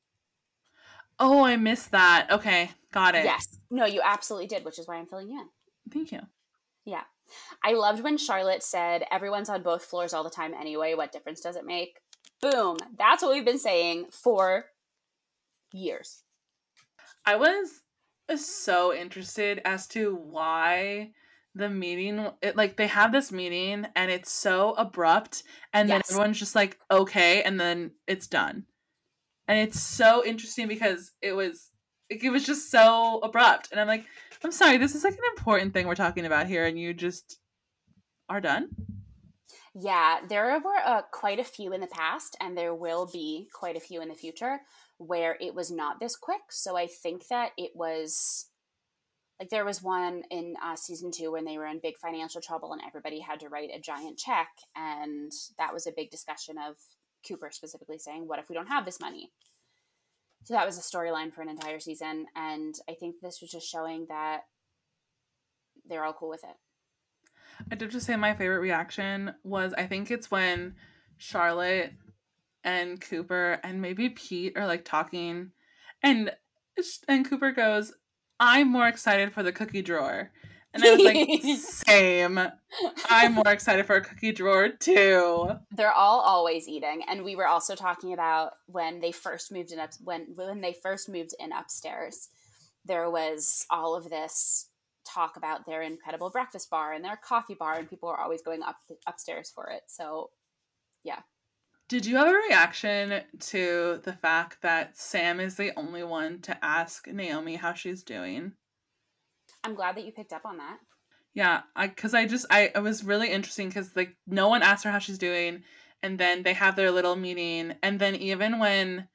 Oh, I missed that. Okay, got it. Yes. No, you absolutely did, which is why I'm filling you in. Thank you. Yeah. I loved when Charlotte said, everyone's on both floors all the time anyway. What difference does it make? Boom. That's what we've been saying for years. I was so interested as to why the meeting it like they have this meeting and it's so abrupt and yes. then everyone's just like okay and then it's done and it's so interesting because it was it was just so abrupt and i'm like i'm sorry this is like an important thing we're talking about here and you just are done yeah there were uh, quite a few in the past and there will be quite a few in the future where it was not this quick. So i think that it was like there was one in uh, season two when they were in big financial trouble and everybody had to write a giant check and that was a big discussion of cooper specifically saying what if we don't have this money? So that was a storyline for an entire season and i think this was just showing that they're all cool with it. I did just say my favorite reaction was i think it's when charlotte and cooper and maybe pete are like talking and and cooper goes I'm more excited for the cookie drawer. And I was like, same. I'm more excited for a cookie drawer too. They're all always eating. And we were also talking about when they first moved in up when when they first moved in upstairs, there was all of this talk about their incredible breakfast bar and their coffee bar, and people were always going up upstairs for it. So yeah. Did you have a reaction to the fact that Sam is the only one to ask Naomi how she's doing? I'm glad that you picked up on that. Yeah, I because I just I it was really interesting because like no one asked her how she's doing, and then they have their little meeting, and then even when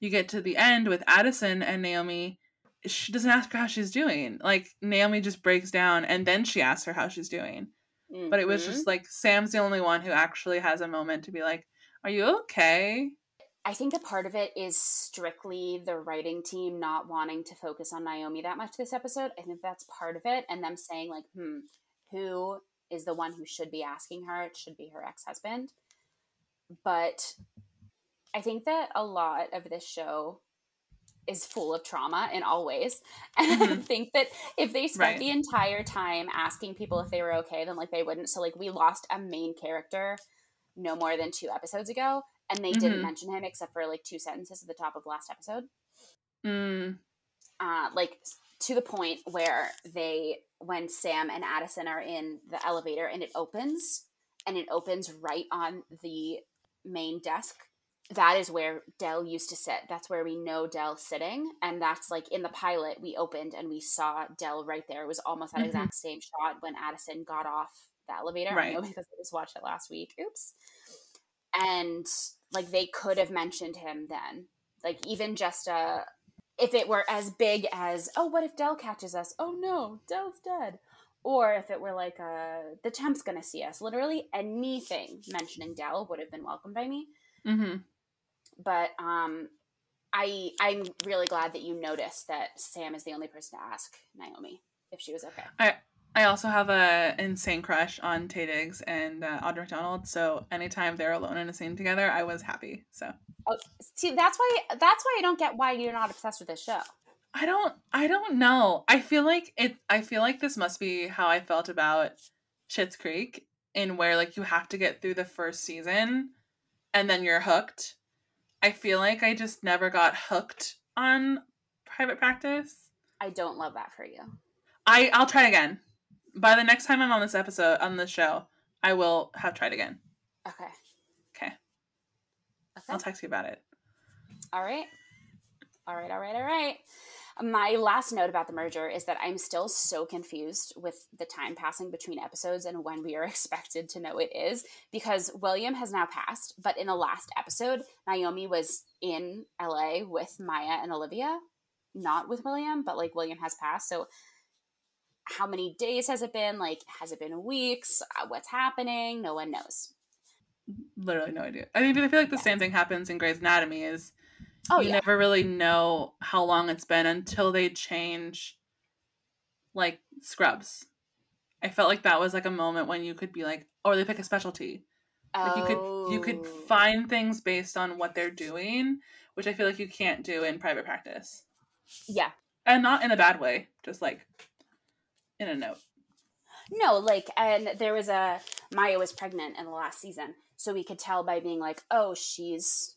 you get to the end with Addison and Naomi, she doesn't ask her how she's doing. Like Naomi just breaks down, and then she asks her how she's doing. Mm-hmm. But it was just mm-hmm. like Sam's the only one who actually has a moment to be like, are you okay? I think a part of it is strictly the writing team not wanting to focus on Naomi that much this episode. I think that's part of it. And them saying, like, hmm, who is the one who should be asking her? It should be her ex husband. But I think that a lot of this show is full of trauma in all ways. And mm-hmm. I think that if they spent right. the entire time asking people if they were okay, then like they wouldn't. So like we lost a main character no more than two episodes ago, and they mm-hmm. didn't mention him except for like two sentences at the top of last episode. Mm. Uh, like to the point where they, when Sam and Addison are in the elevator and it opens, and it opens right on the main desk. That is where Dell used to sit. That's where we know Dell sitting. And that's like in the pilot, we opened and we saw Dell right there. It was almost that mm-hmm. exact same shot when Addison got off the elevator. Right. I know because I just watched it last week. Oops. And like they could have mentioned him then. Like even just a uh, if it were as big as, oh, what if Dell catches us? Oh no, Dell's dead. Or if it were like uh the temp's gonna see us. Literally anything mentioning Dell would have been welcomed by me. Mm-hmm. But um I I'm really glad that you noticed that Sam is the only person to ask Naomi if she was okay. I I also have a insane crush on Taye Diggs and uh, Audra McDonald. So anytime they're alone in a scene together, I was happy. So oh, see, that's why that's why I don't get why you're not obsessed with this show. I don't I don't know. I feel like it. I feel like this must be how I felt about Schitt's Creek, in where like you have to get through the first season, and then you're hooked. I feel like I just never got hooked on private practice. I don't love that for you. I I'll try again by the next time I'm on this episode on the show, I will have tried again. Okay. Okay. Okay. I'll text you about it. All right. All right. All right. All right. My last note about the merger is that I'm still so confused with the time passing between episodes and when we are expected to know it is because William has now passed, but in the last episode, Naomi was in LA with Maya and Olivia, not with William, but like William has passed. So how many days has it been? Like, has it been weeks? Uh, what's happening? No one knows. Literally no idea. I mean, I feel like the yeah. same thing happens in Grey's Anatomy. Is oh, you yeah. never really know how long it's been until they change, like Scrubs. I felt like that was like a moment when you could be like, or they pick a specialty. Like you could you could oh. find things based on what they're doing, which I feel like you can't do in private practice. Yeah. And not in a bad way, just like in a note. No, like, and there was a Maya was pregnant in the last season, so we could tell by being like, oh, she's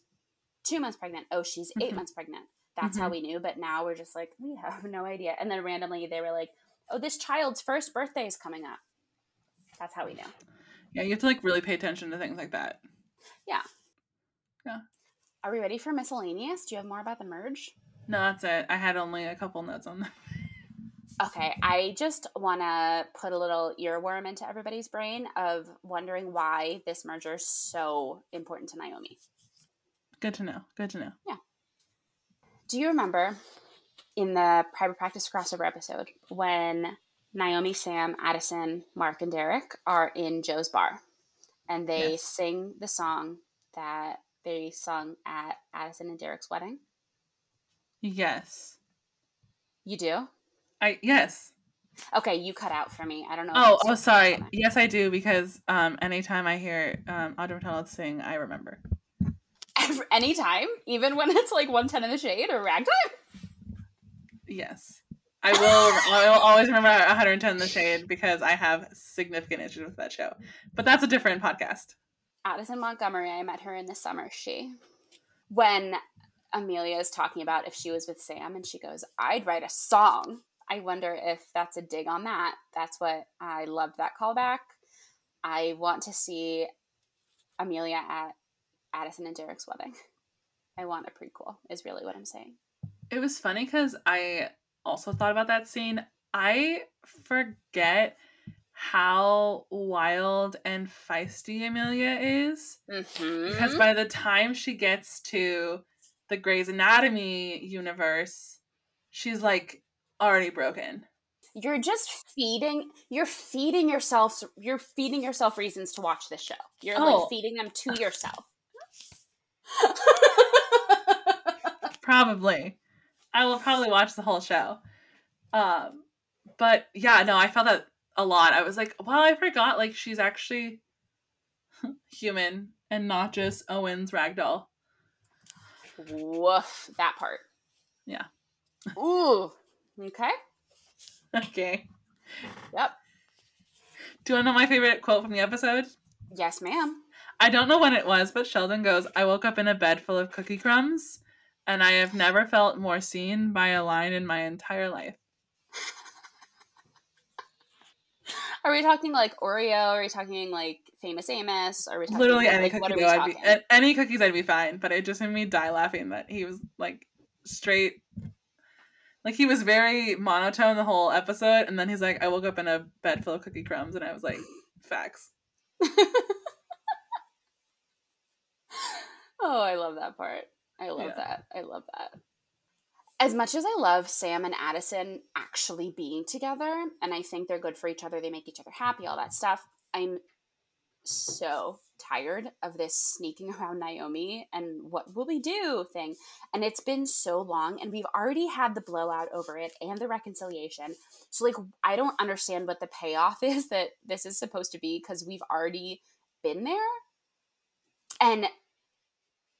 two months pregnant. Oh, she's 8 mm-hmm. months pregnant. That's mm-hmm. how we knew. But now we're just like, we have no idea. And then randomly they were like, oh, this child's first birthday is coming up. That's how we know. Yeah, you have to like really pay attention to things like that. Yeah. Yeah. Are we ready for miscellaneous? Do you have more about the merge? No, that's it. I had only a couple notes on them. Okay, I just want to put a little earworm into everybody's brain of wondering why this merger is so important to Naomi. Good to know. Good to know. Yeah. Do you remember in the private practice crossover episode when Naomi, Sam, Addison, Mark, and Derek are in Joe's bar and they yes. sing the song that they sung at Addison and Derek's wedding? Yes. You do? I yes. Okay, you cut out for me. I don't know. Oh, oh, sorry. Yes, I do because um, anytime I hear um, Audra McDonald sing, I remember. anytime, even when it's like one ten in the shade or ragtime. Yes, I will. I will always remember 110 in the shade because I have significant issues with that show. But that's a different podcast. Addison Montgomery. I met her in the summer. She, when Amelia is talking about if she was with Sam, and she goes, "I'd write a song." I wonder if that's a dig on that. That's what I loved that callback. I want to see Amelia at Addison and Derek's wedding. I want a prequel, is really what I'm saying. It was funny because I also thought about that scene. I forget how wild and feisty Amelia is. Mm-hmm. Because by the time she gets to the Grey's Anatomy universe, she's like already broken. You're just feeding you're feeding yourself you're feeding yourself reasons to watch this show. You're oh. like feeding them to yourself. probably. I will probably watch the whole show. Um but yeah, no, I felt that a lot. I was like, well, I forgot like she's actually human and not just Owen's ragdoll. Woof, that part. Yeah. Ooh. Okay. Okay. Yep. Do you want to know my favorite quote from the episode? Yes, ma'am. I don't know when it was, but Sheldon goes, I woke up in a bed full of cookie crumbs, and I have never felt more seen by a line in my entire life. Are we talking like Oreo? Are we talking like Famous Amos? Are we talking literally like, any cookie? I'd be, any cookies, I'd be fine. But it just made me die laughing that he was like straight like he was very monotone the whole episode, and then he's like, "I woke up in a bed full of cookie crumbs," and I was like, "Facts." oh, I love that part. I love yeah. that. I love that. As much as I love Sam and Addison actually being together, and I think they're good for each other, they make each other happy, all that stuff, I'm so tired of this sneaking around Naomi and what will we do thing. And it's been so long, and we've already had the blowout over it and the reconciliation. So, like, I don't understand what the payoff is that this is supposed to be because we've already been there. And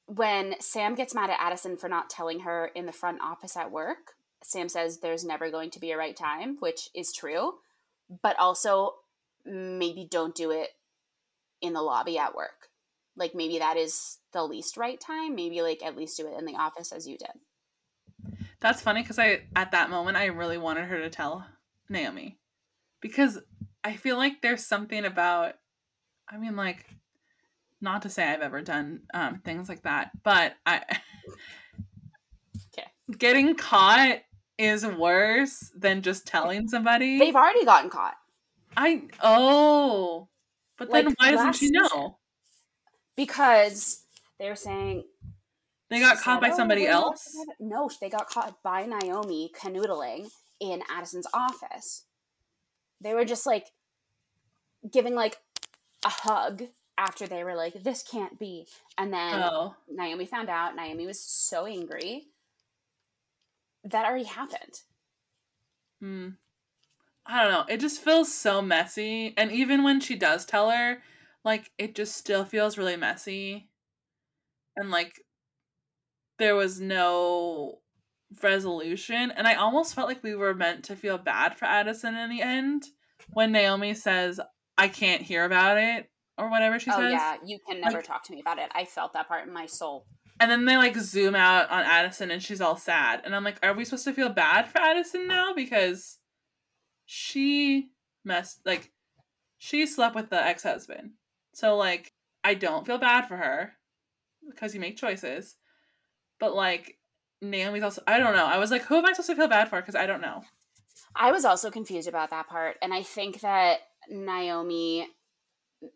when Sam gets mad at Addison for not telling her in the front office at work, Sam says there's never going to be a right time, which is true, but also maybe don't do it in the lobby at work. Like maybe that is the least right time. Maybe like at least do it in the office as you did. That's funny because I at that moment I really wanted her to tell Naomi because I feel like there's something about I mean like not to say I've ever done um, things like that, but I okay. getting caught is worse than just telling somebody. They've already gotten caught. I oh but like, then why doesn't she know? Because they were saying they got caught by somebody else. No, they got caught by Naomi canoodling in Addison's office. They were just like giving like a hug after they were like, "This can't be," and then oh. Naomi found out. Naomi was so angry. That already happened. Hmm. I don't know. It just feels so messy. And even when she does tell her, like, it just still feels really messy. And, like, there was no resolution and I almost felt like we were meant to feel bad for Addison in the end when Naomi says I can't hear about it or whatever she oh, says. yeah, you can never Like- talk to me about it. I felt that part in my soul. And then they like zoom out on Addison and she's all sad. And I'm like, are we supposed to feel bad for Addison now? Because she messed like she slept with the ex husband. So like I don't feel bad for her because you make choices. But like Naomi's also I don't know. I was like, who am I supposed to feel bad for? Because I don't know. I was also confused about that part. And I think that Naomi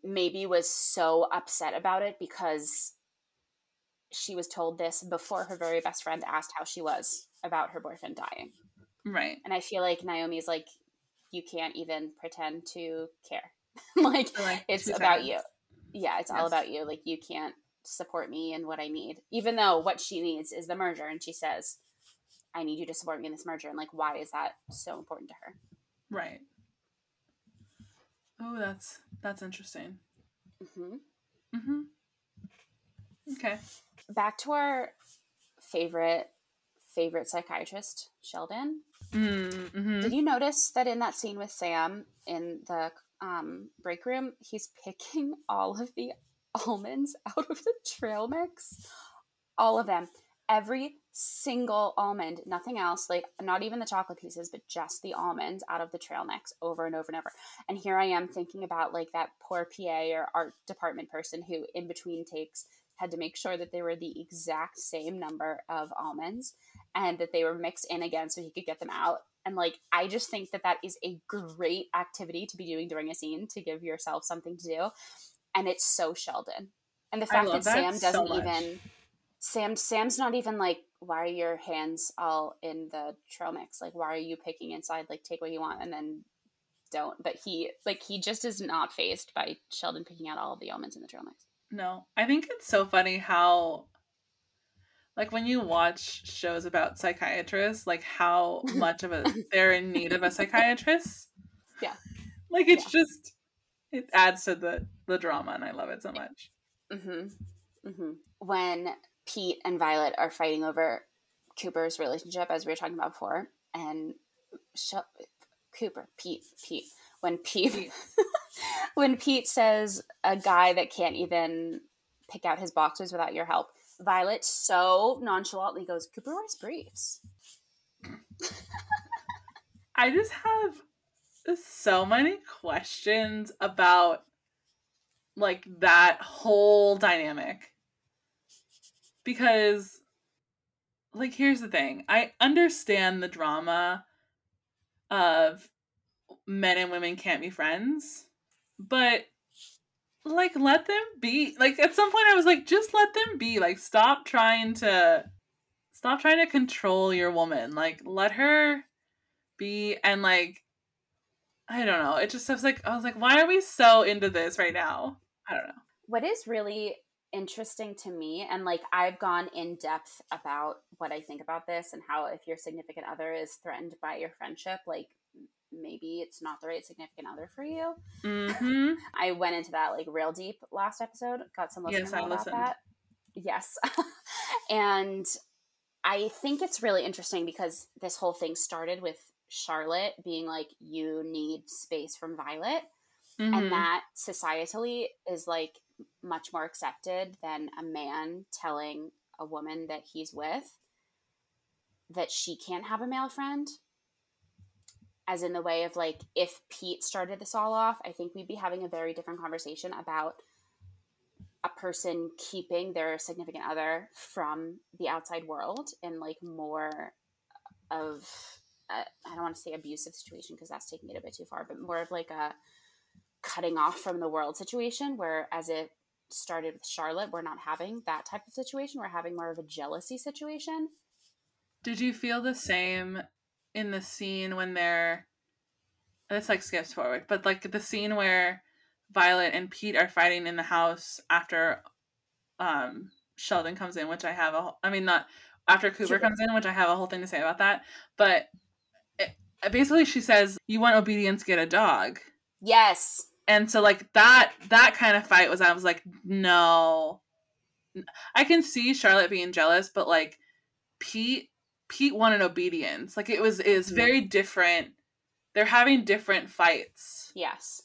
maybe was so upset about it because she was told this before her very best friend asked how she was about her boyfriend dying. Right. And I feel like Naomi's like, you can't even pretend to care. like, like, it's about seconds. you. Yeah, it's all about you. Like, you can't support me in what I need. Even though what she needs is the merger. And she says, I need you to support me in this merger. And like, why is that so important to her? Right. Oh, that's that's interesting. hmm Mm-hmm. Okay. Back to our favorite favorite psychiatrist, Sheldon. Mm-hmm. Did you notice that in that scene with Sam in the um, break room, he's picking all of the almonds out of the trail mix? All of them. Every single almond, nothing else, like not even the chocolate pieces, but just the almonds out of the trail mix over and over and over. And here I am thinking about like that poor PA or art department person who, in between takes, had to make sure that they were the exact same number of almonds and that they were mixed in again so he could get them out. And like, I just think that that is a great activity to be doing during a scene to give yourself something to do. And it's so Sheldon. And the fact that, that Sam so doesn't much. even Sam Sam's not even like, why are your hands all in the trail mix? Like, why are you picking inside? Like, take what you want and then don't. But he like he just is not phased by Sheldon picking out all the almonds in the trail mix. No, I think it's so funny how, like, when you watch shows about psychiatrists, like how much of a they're in need of a psychiatrist. Yeah. like it's just it adds to the the drama, and I love it so much. Mm-hmm. Mm-hmm. When Pete and Violet are fighting over Cooper's relationship, as we were talking about before, and Sh- Cooper, Pete, Pete. When Pete, when Pete says a guy that can't even pick out his boxers without your help, Violet so nonchalantly goes, "Cooper wears briefs." I just have so many questions about like that whole dynamic. Because like here's the thing. I understand the drama of men and women can't be friends, but like let them be. Like at some point I was like just let them be. Like stop trying to stop trying to control your woman. Like let her be and like I don't know. It just I was like I was like, why are we so into this right now? I don't know. What is really interesting to me, and like I've gone in depth about what I think about this and how if your significant other is threatened by your friendship, like maybe it's not the right significant other for you. Mm-hmm. I went into that like real deep last episode. Got some listening Yes, about listened. that. Yes, and I think it's really interesting because this whole thing started with Charlotte being like, "You need space from Violet," Mm-hmm. and that societally is like much more accepted than a man telling a woman that he's with that she can't have a male friend as in the way of like if pete started this all off i think we'd be having a very different conversation about a person keeping their significant other from the outside world and like more of I I don't want to say abusive situation because that's taking it a bit too far, but more of like a cutting off from the world situation where as it started with Charlotte, we're not having that type of situation. We're having more of a jealousy situation. Did you feel the same in the scene when they're this like skips forward, but like the scene where Violet and Pete are fighting in the house after um Sheldon comes in, which I have a whole- I mean not after Cooper comes in, which I have a whole thing to say about that, but it, basically she says you want obedience get a dog. Yes. And so like that that kind of fight was I was like no. I can see Charlotte being jealous, but like Pete Pete won in obedience. Like it was is very different. They're having different fights. Yes.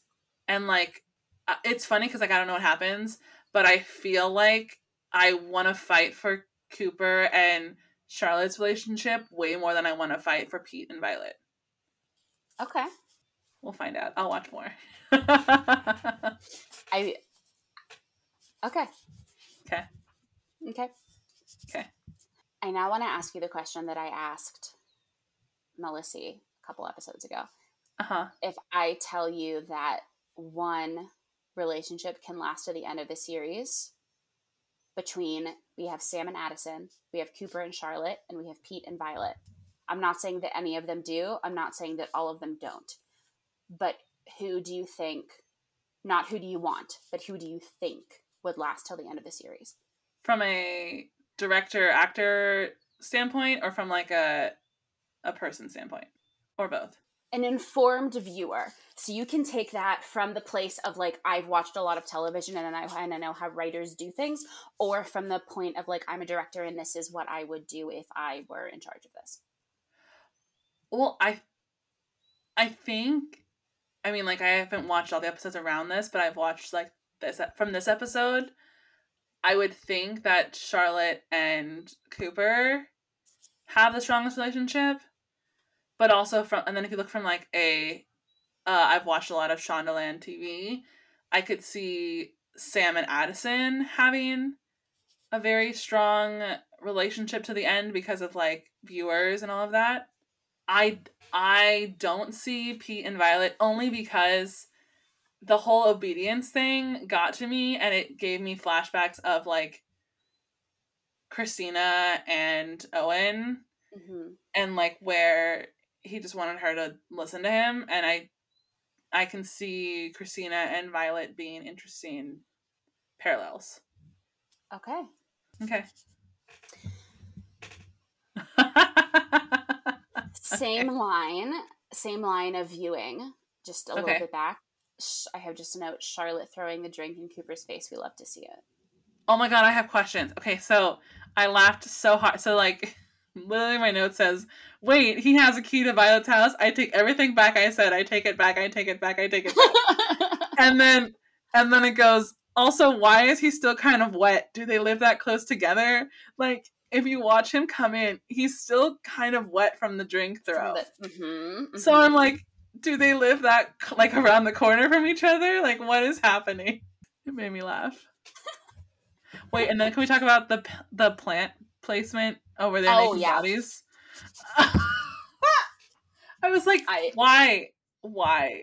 And like uh, it's funny because like I don't know what happens, but I feel like I want to fight for Cooper and Charlotte's relationship way more than I want to fight for Pete and Violet. Okay. We'll find out. I'll watch more. I. Okay. Okay. Okay. I now want to ask you the question that I asked Melissa a couple episodes ago. Uh-huh. If I tell you that one relationship can last to the end of the series between we have Sam and Addison, we have Cooper and Charlotte, and we have Pete and Violet. I'm not saying that any of them do. I'm not saying that all of them don't. But who do you think, not who do you want, but who do you think would last till the end of the series? From a director actor standpoint or from like a a person standpoint or both? An informed viewer. So you can take that from the place of like I've watched a lot of television and I and I know how writers do things, or from the point of like I'm a director and this is what I would do if I were in charge of this. Well, I I think I mean like I haven't watched all the episodes around this, but I've watched like this from this episode. I would think that Charlotte and Cooper have the strongest relationship, but also from and then if you look from like a uh, I've watched a lot of Shondaland TV. I could see Sam and Addison having a very strong relationship to the end because of like viewers and all of that. I I don't see Pete and Violet only because the whole obedience thing got to me and it gave me flashbacks of like Cristina and Owen mm-hmm. and like where he just wanted her to listen to him and I I can see Cristina and Violet being interesting parallels. Okay. Okay. same line, same line of viewing, just a okay. little bit back. I have just a note Charlotte throwing the drink in Cooper's face. We love to see it. Oh my god, I have questions. Okay, so I laughed so hard. So, like, literally, my note says, Wait, he has a key to Violet's house. I take everything back I said. I take it back. I take it back. I take it back. and then, and then it goes, Also, why is he still kind of wet? Do they live that close together? Like, if you watch him come in, he's still kind of wet from the drink throw. Mm-hmm, mm-hmm. So I'm like, do they live that like around the corner from each other? Like, what is happening? It made me laugh. Wait, and then can we talk about the the plant placement over there oh, yeah. bodies? I was like, I... why, why?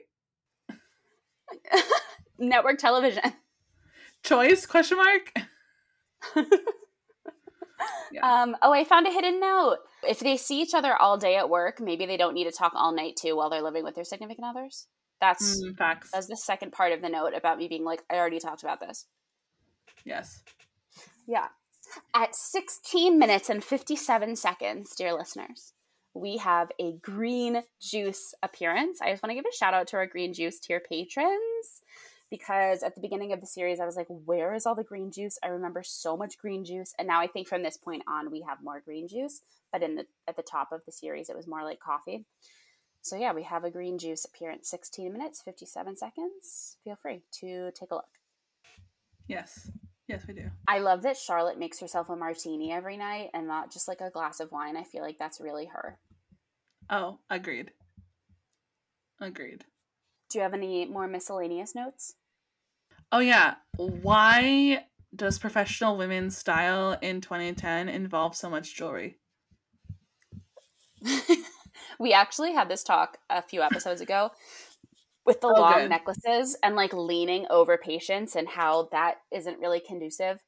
Network television. Choice? Question mark. Yeah. Um, oh, I found a hidden note. If they see each other all day at work, maybe they don't need to talk all night too while they're living with their significant others. That's mm, facts. That's the second part of the note about me being like, I already talked about this. Yes. Yeah. At 16 minutes and 57 seconds, dear listeners, we have a green juice appearance. I just want to give a shout out to our green juice tier patrons because at the beginning of the series, I was like, where is all the green juice? I remember so much green juice. And now I think from this point on, we have more green juice. But in the at the top of the series, it was more like coffee. So yeah, we have a green juice appearance, 16 minutes, 57 seconds. Feel free to take a look. Yes. Yes, we do. I love that Charlotte makes herself a martini every night and not just like a glass of wine. I feel like that's really her. Oh, agreed. Agreed. Do you have any more miscellaneous notes? Oh yeah. Why does professional women's style in 2010 involve so much jewelry? we actually had this talk a few episodes ago with the oh, long good. necklaces and like leaning over patients and how that isn't really conducive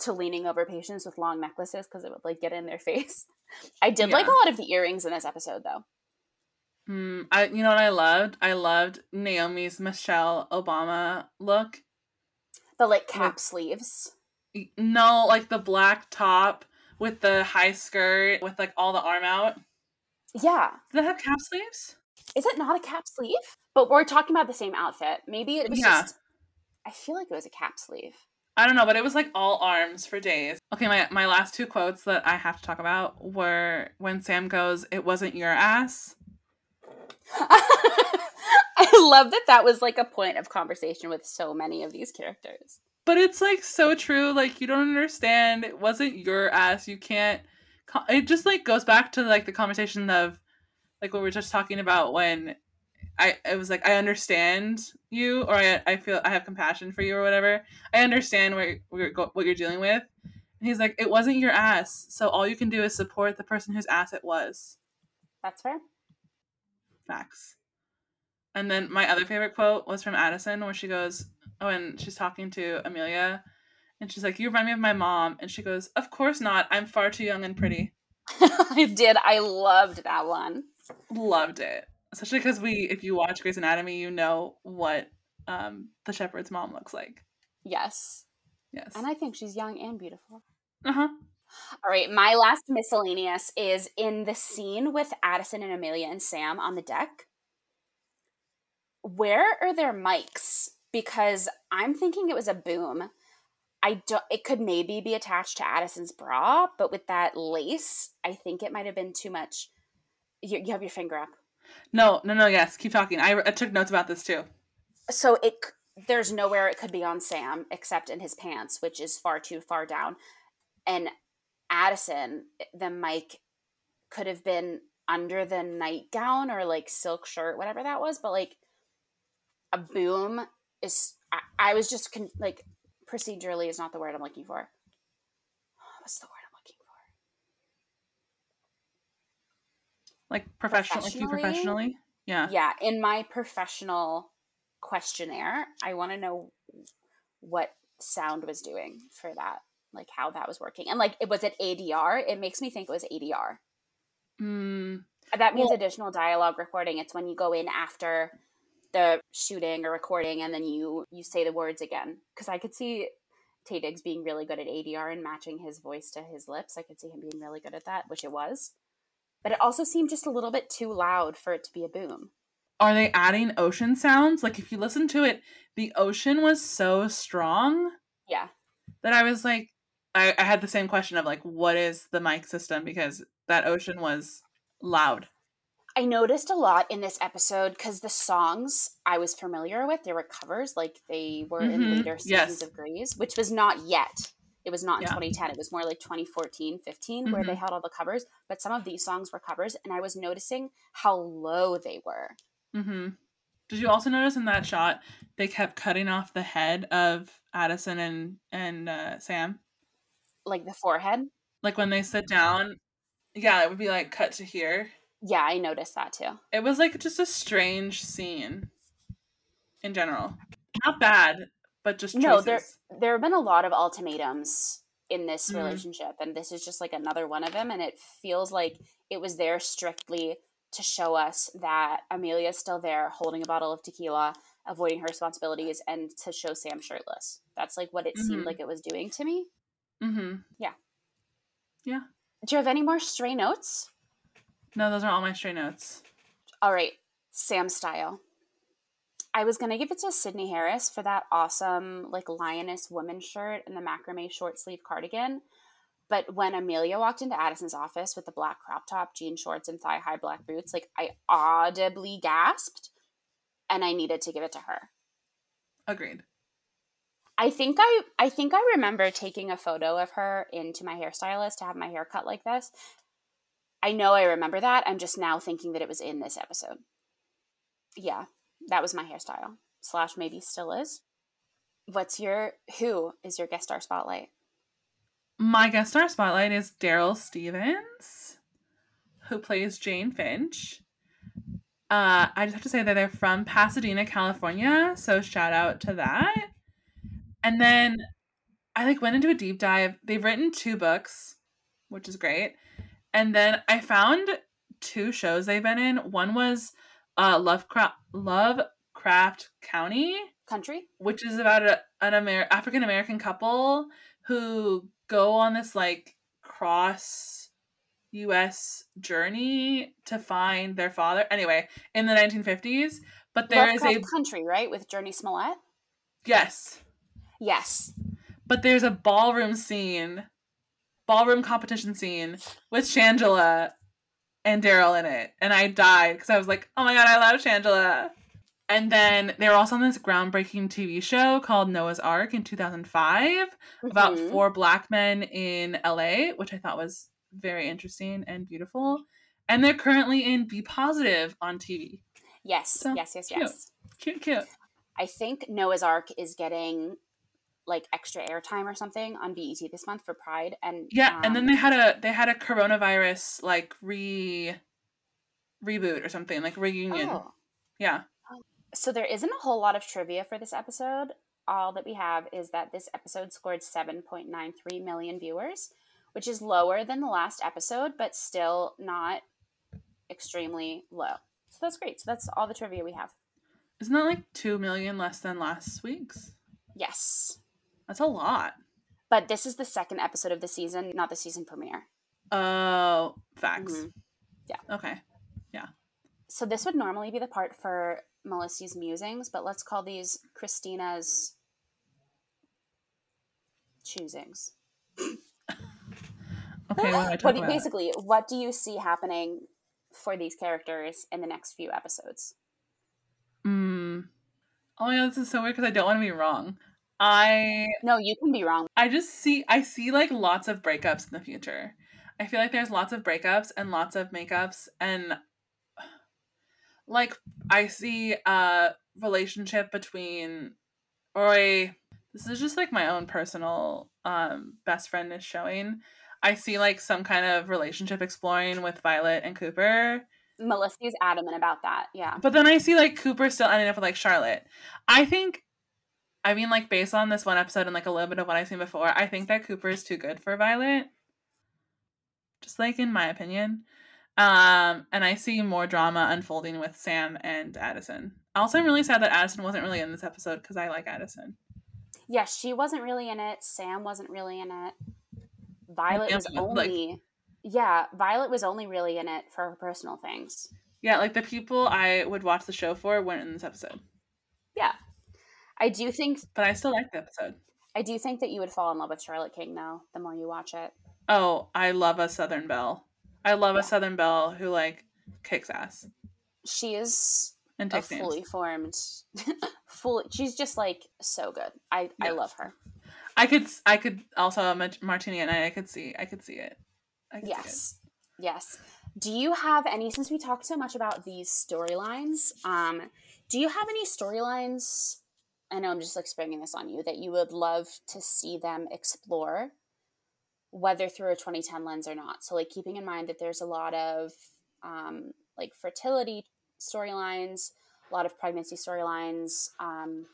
to leaning over patients with long necklaces because it would like get in their face. I did yeah. like a lot of the earrings in this episode though. Mm, I you know what I loved? I loved Naomi's Michelle Obama look. The like cap sleeves. No, like the black top with the high skirt with like all the arm out. Yeah. Does it have cap sleeves? Is it not a cap sleeve? But we're talking about the same outfit. Maybe it was yeah. just I feel like it was a cap sleeve. I don't know, but it was like all arms for days. Okay, my, my last two quotes that I have to talk about were when Sam goes, It wasn't your ass. I love that that was like a point of conversation with so many of these characters. But it's like so true. Like, you don't understand. It wasn't your ass. You can't. It just like goes back to like the conversation of like what we are just talking about when I it was like I understand you or I I feel I have compassion for you or whatever. I understand what you're, what you're dealing with. And he's like, it wasn't your ass, so all you can do is support the person whose ass it was. That's fair. Facts. And then my other favorite quote was from Addison, where she goes, "Oh, and she's talking to Amelia, and she's like, "You remind me of my mom," and she goes, "Of course not. I'm far too young and pretty." I did. I loved that one. Loved it especially because we if you watch Grey's Anatomy, you know what um the shepherd's mom looks like. Yes. Yes. And I think she's young and beautiful. Uh-huh. All right, my last miscellaneous is in the scene with Addison and Amelia and Sam on the deck. Where are their mics? Because I'm thinking it was a boom. I don't it could maybe be attached to Addison's bra, but with that lace, I think it might have been too much. You, you have your finger up. No, no, no. Yes, keep talking. I, I took notes about this too. So it there's nowhere it could be on Sam except in his pants, which is far too far down. And Addison, eh, the mic could have been under the nightgown or like silk shirt, whatever that was. But like a boom is, I, I was just con- like procedurally is not the word I'm looking for. What's the word? I'm looking for? Like professional, like you professionally? Yeah. Yeah. In my professional questionnaire, I want to know what sound was doing for that, like how that was working. And like, it was it ADR? It makes me think it was ADR. Mm. That means well, additional dialogue recording. It's when you go in after the shooting or recording and then you you say the words again because i could see Taye Diggs being really good at ADR and matching his voice to his lips. I could see him being really good at that, which it was but it also seemed just a little bit too loud for it to be a boom. Are they adding ocean sounds? Like if you listen to it, the ocean was so strong. Yeah. That I was like, I, I had the same question of like, what is the mic system? Because that ocean was loud. I noticed a lot in this episode because the songs I was familiar with, they were covers, like they were mm-hmm. in later seasons yes. of Grey's, which was not yet. It was not in yeah. 2010. It was more like 2014, 15, mm-hmm. where they mm-hmm. had all the covers. But some of these songs were covers, and I was noticing how low they were. Mm-hmm. Did you also notice in that shot they kept cutting off the head of Addison and and uh, Sam? Like the forehead. Like when they sit down, yeah, it would be like cut to here. Yeah, I noticed that too. It was like just a strange scene in general. Not bad, but just choices. no there there have been a lot of ultimatums in this mm-hmm. relationship and this is just like another one of them and it feels like it was there strictly to show us that Amelia's still there holding a bottle of tequila avoiding her responsibilities and to show Sam shirtless that's like what it mm-hmm. seemed like it was doing to me mm-hmm. Yeah. Yeah. Do you have any more stray notes? No those are all my stray notes. All right. Sam style. I was gonna give it to Sydney Heron for that awesome like lioness woman shirt and the macrame short sleeve cardigan. But when Amelia walked into Addison's office with the black crop top, jean shorts, and thigh high black boots, like I audibly gasped and I needed to give it to her. Agreed. I think I I think I remember taking a photo of her into my hairstylist to have my hair cut like this. I know I remember that. I'm just now thinking that it was in this episode. Yeah that was my hairstyle slash maybe still is what's your who is your guest star spotlight my guest star spotlight is Darryl Stephens, who plays jane finch uh, i just have to say that they're from pasadena california so shout out to that and then i like went into a deep dive they've written two books which is great and then i found two shows they've been in one was uh, Lovecraft Lovecraft County country, which is about a, an Amer- African American couple who go on this like cross U.S. journey to find their father. Anyway, in the 1950s, but there Lovecraft is a country right with Jurnee Smollett. Yes. Yes. but there's a ballroom scene, ballroom competition scene with Shangela and Darryl in it, and I died because I was like, "Oh my god, I love Shangela." And then they were also on this groundbreaking TV show called Noah's Arc in 2005 mm-hmm. about four black men in LA, which I thought was very interesting and beautiful. And they're currently in B Positive on TV. Yes, so, yes, yes, cute. yes. Cute, cute. I think Noah's Arc is getting like extra airtime or something on BET this month for Pride, and yeah, um, and then they had a they had a coronavirus like re reboot or something like reunion. Oh. Yeah. So there isn't a whole lot of trivia for this episode. All that we have is that this episode scored 7.93 million viewers, which is lower than the last episode, but still not extremely low. So that's great. So that's all the trivia we have. Isn't that like 2 million less than last week's? Yes. That's a lot. But this is the second episode of the season, not the season premiere. Oh, facts. Mm-hmm. Yeah. Okay. Yeah. So this would normally be the part for Melissa's musings, but let's call these Christina's choosings. okay, what, what basically, what do you see happening for these characters in the next few episodes? Hmm. Oh my god, this is so weird because I don't want to be wrong. I no, you can be wrong. I just see I see like lots of breakups in the future. I feel like there's lots of breakups and lots of makeups and like I see a relationship between or a this is just like my own personal um best friend is showing. I see like some kind of relationship exploring with Violet and Cooper. Melissa's adamant about that, yeah. But then I see like Cooper still ending up with like Charlotte. I think I mean like based on this one episode and like a little bit of what I've seen before, I think that Cooper is too good for Violet. Just like in my opinion. Um, and I see more drama unfolding with Sam and Addison. Also, I'm really sad that Addison wasn't really in this episode because I like Addison. Yeah, she wasn't really in it. Sam wasn't really in it. Violet was only like, yeah, Violet was only really in it for her personal things. Yeah, like the people I would watch the show for weren't in this episode. Yeah. I do think But I still like the episode. I do think that you would fall in love with Charlotte King though, the more you watch it. Oh, I love a Southern Belle. I love yeah. a Southern Belle who like kicks ass. She is and a fully names. formed, fully. She's just like so good. I yeah. I love her. I could I could also Martini at night. I could see I could see it. Could yes, see it. yes. Do you have any? Since we talked so much about these storylines, um, do you have any storylines? I know I'm just like springing this on you that you would love to see them explore whether through a 2010 lens or not. So, like, keeping in mind that there's a lot of um, like fertility storylines, a lot of pregnancy storylines, um,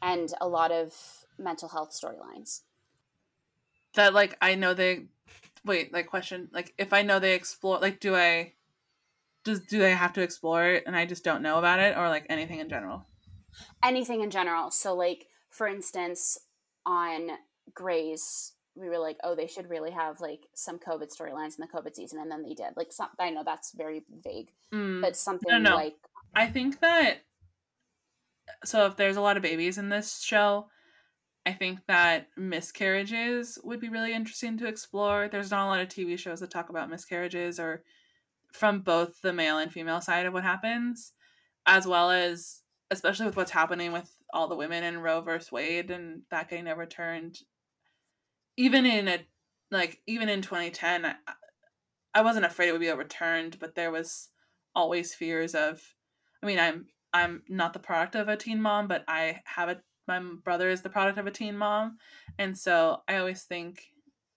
and a lot of mental health storylines. That, like, I know they wait, like, question, like, if I know they explore, like, do I just do they have to explore it and I just don't know about it, or like anything in general? Anything in general. So, like, for instance, on Grey's we were like, oh, they should really have like some COVID storylines in the COVID season, and then they did. Like, some, I know that's very vague, mm. but something no, no. like I think that. So if there's a lot of babies in this show, I think that miscarriages would be really interesting to explore. There's not a lot of TV shows that talk about miscarriages or from both the male and female side of what happens, as well as especially with what's happening with all the women in Roe versus Wade and that getting overturned even in a like even in 2010 I, I wasn't afraid it would be overturned but there was always fears of i mean i'm i'm not the product of a teen mom but i have a my brother is the product of a teen mom. And so i always think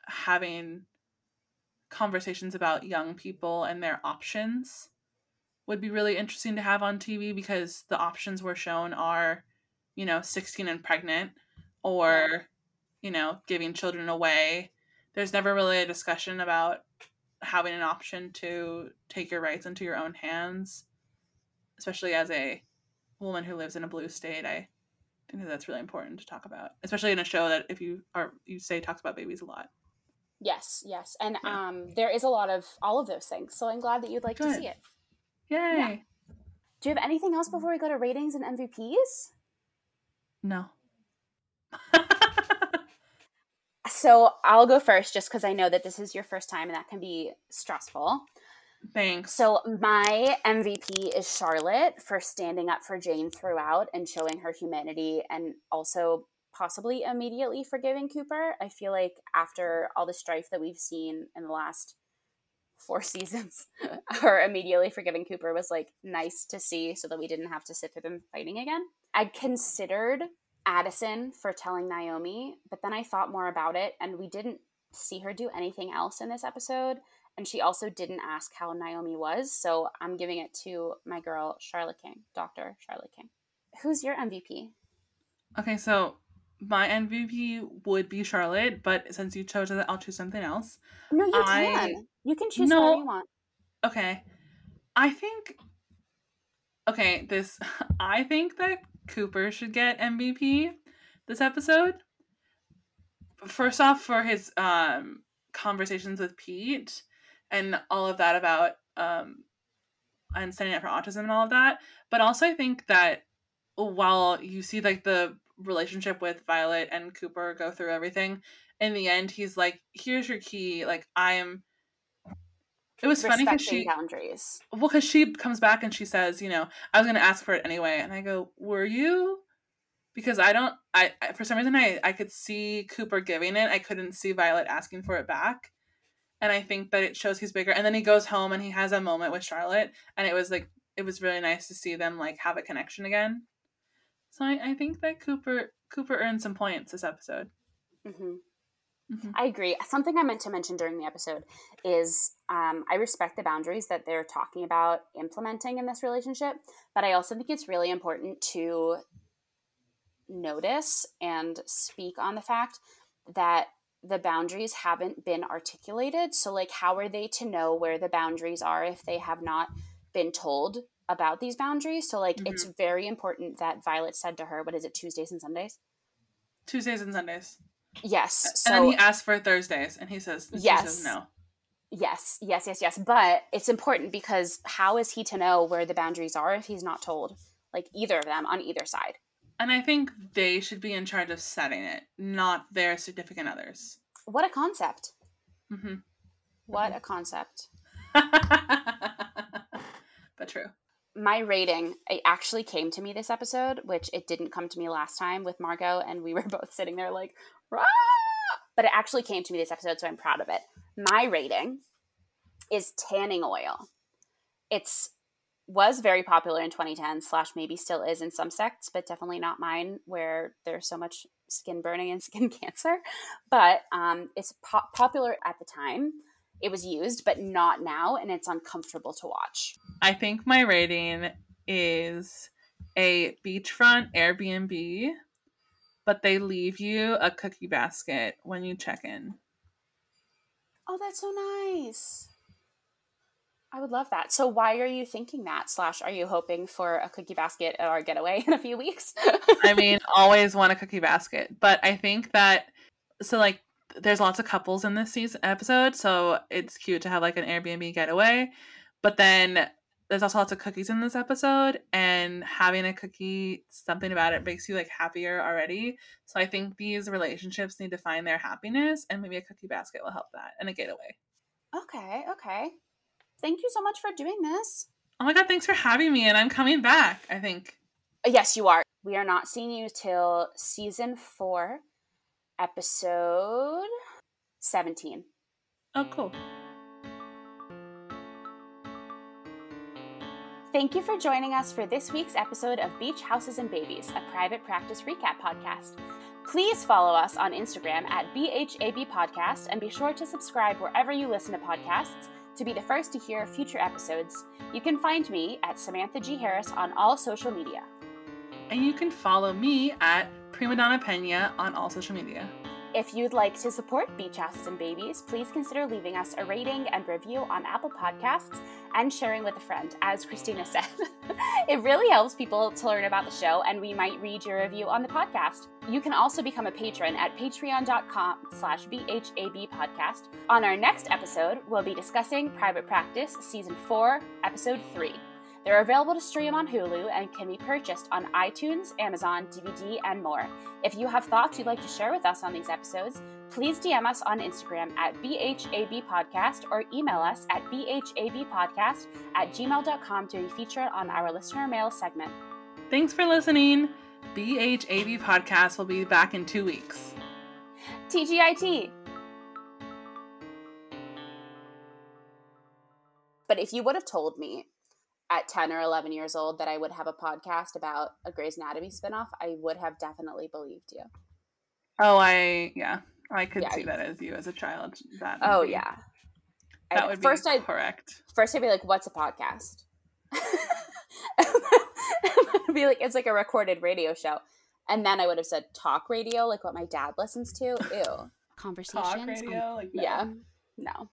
having conversations about young people and their options would be really interesting to have on tv because the options we're shown are you know 16 and pregnant or you know, giving children away. There's never really a discussion about having an option to take your rights into your own hands, especially as a woman who lives in a blue state. I think that that's really important to talk about, especially in a show that if you are you say talks about babies a lot. Yes, yes, and yeah. um, there is a lot of all of those things. So I'm glad that you'd like to see it. Yay! Yeah. Do you have anything else before we go to ratings and MVPs? No. So I'll go first just because I know that this is your first time and that can be stressful. Thanks. So my MVP is Charlotte for standing up for Jane throughout and showing her humanity and also possibly immediately forgiving Cooper. I feel like after all the strife that we've seen in the last four seasons, her immediately forgiving Cooper was like nice to see so that we didn't have to sit through them fighting again. I considered Addison for telling Naomi, but then I thought more about it and we didn't see her do anything else in this episode. And she also didn't ask how Naomi was. So I'm giving it to my girl, Charlotte King, Dr. Charlotte King. Who's your MVP? Okay, so my MVP would be Charlotte, but since you chose it, I'll choose something else. No, you I, can. You can choose no, whatever you want. Okay. I think okay, this I think that Cooper should get MVP this episode. First off, for his um conversations with Pete and all of that about um and standing up for autism and all of that. But also I think that while you see like the relationship with Violet and Cooper go through everything, in the end he's like, Here's your key, like I am it was funny because she boundaries. Well, because she comes back and she says, you know, I was going to ask for it anyway, and I go, were you? Because I don't, I for some reason I I could see Cooper giving it, I couldn't see Violet asking for it back, and I think that it shows he's bigger. And then he goes home and he has a moment with Charlotte, and it was like it was really nice to see them like have a connection again. So I, I think that Cooper Cooper earned some points this episode. Mm-hmm. Mm-hmm. I agree. Something I meant to mention during the episode is um, I respect the boundaries that they're talking about implementing in this relationship, but I also think it's really important to notice and speak on the fact that the boundaries haven't been articulated. So, like, how are they to know where the boundaries are if they have not been told about these boundaries? So, like, mm-hmm. it's very important that Violet said to her, what is it, Tuesdays and Sundays? Tuesdays and Sundays. Yes. So, and then he asks for Thursdays, and he says, yes. He says no. Yes, yes, yes, yes. But it's important because how is he to know where the boundaries are if he's not told? Like either of them on either side. And I think they should be in charge of setting it, not their significant others. What a concept. Mm-hmm. What mm-hmm. a concept. but true my rating it actually came to me this episode which it didn't come to me last time with margot and we were both sitting there like Rah! but it actually came to me this episode so i'm proud of it. My rating is tanning oil. It's was very popular in 2010 slash maybe still is in some sects but definitely not mine where there's so much skin burning and skin cancer. But um, it's po- popular at the time it was used, but not now, and it's uncomfortable to watch. I think my rating is a beachfront Airbnb, but they leave you a cookie basket when you check in. Oh, that's so nice. I would love that. So why are you thinking that? Slash, are you hoping for a cookie basket or getaway in a few weeks? I mean, always want a cookie basket, but I think that so like there's lots of couples in this season episode, so it's cute to have like an Airbnb getaway. But then there's also lots of cookies in this episode, and having a cookie, something about it makes you like happier already. So I think these relationships need to find their happiness, and maybe a cookie basket will help that, and a getaway. Okay, okay. Thank you so much for doing this. Oh my god, thanks for having me, and I'm coming back. I think. Yes, you are. We are not seeing you till season four episode 17. Oh, cool. Thank you for joining us for this week's episode of Beach Houses and Babies, a private practice recap podcast. Please follow us on Instagram at BHAB Podcast and be sure to subscribe wherever you listen to podcasts to be the first to hear future episodes. You can find me at Samantha G. Harris on all social media. And you can follow me at Prima Donna Pena on all social media. If you'd like to support Beach Houses and Babies, please consider leaving us a rating and review on Apple Podcasts and sharing with a friend, as Christina said. it really helps people to learn about the show, and we might read your review on the podcast. You can also become a patron at patreon.com slash BHAB podcast. On our next episode, we'll be discussing Private Practice Season 4, Episode 3. They're available to stream on Hulu and can be purchased on iTunes, Amazon, DVD, and more. If you have thoughts you'd like to share with us on these episodes, please DM us on Instagram at BHAB Podcast or email us at BHABpodcast at gmail.com to be featured on our listener mail segment. Thanks for listening. BHAB Podcast will be back in two weeks. TGIT! But if you would have told me at 10 or 11 years old that I would have a podcast about a Grey's Anatomy spinoff, I would have definitely believed you. Oh, I, yeah. I could yeah, see that as you as a child. That oh, be, yeah. That I, would first be I'd, correct. First, I'd be like, what's a podcast? be like, it's like a recorded radio show. And then I would have said talk radio, like what my dad listens to. Ew. Conversations. Talk radio? Like that. Yeah. No.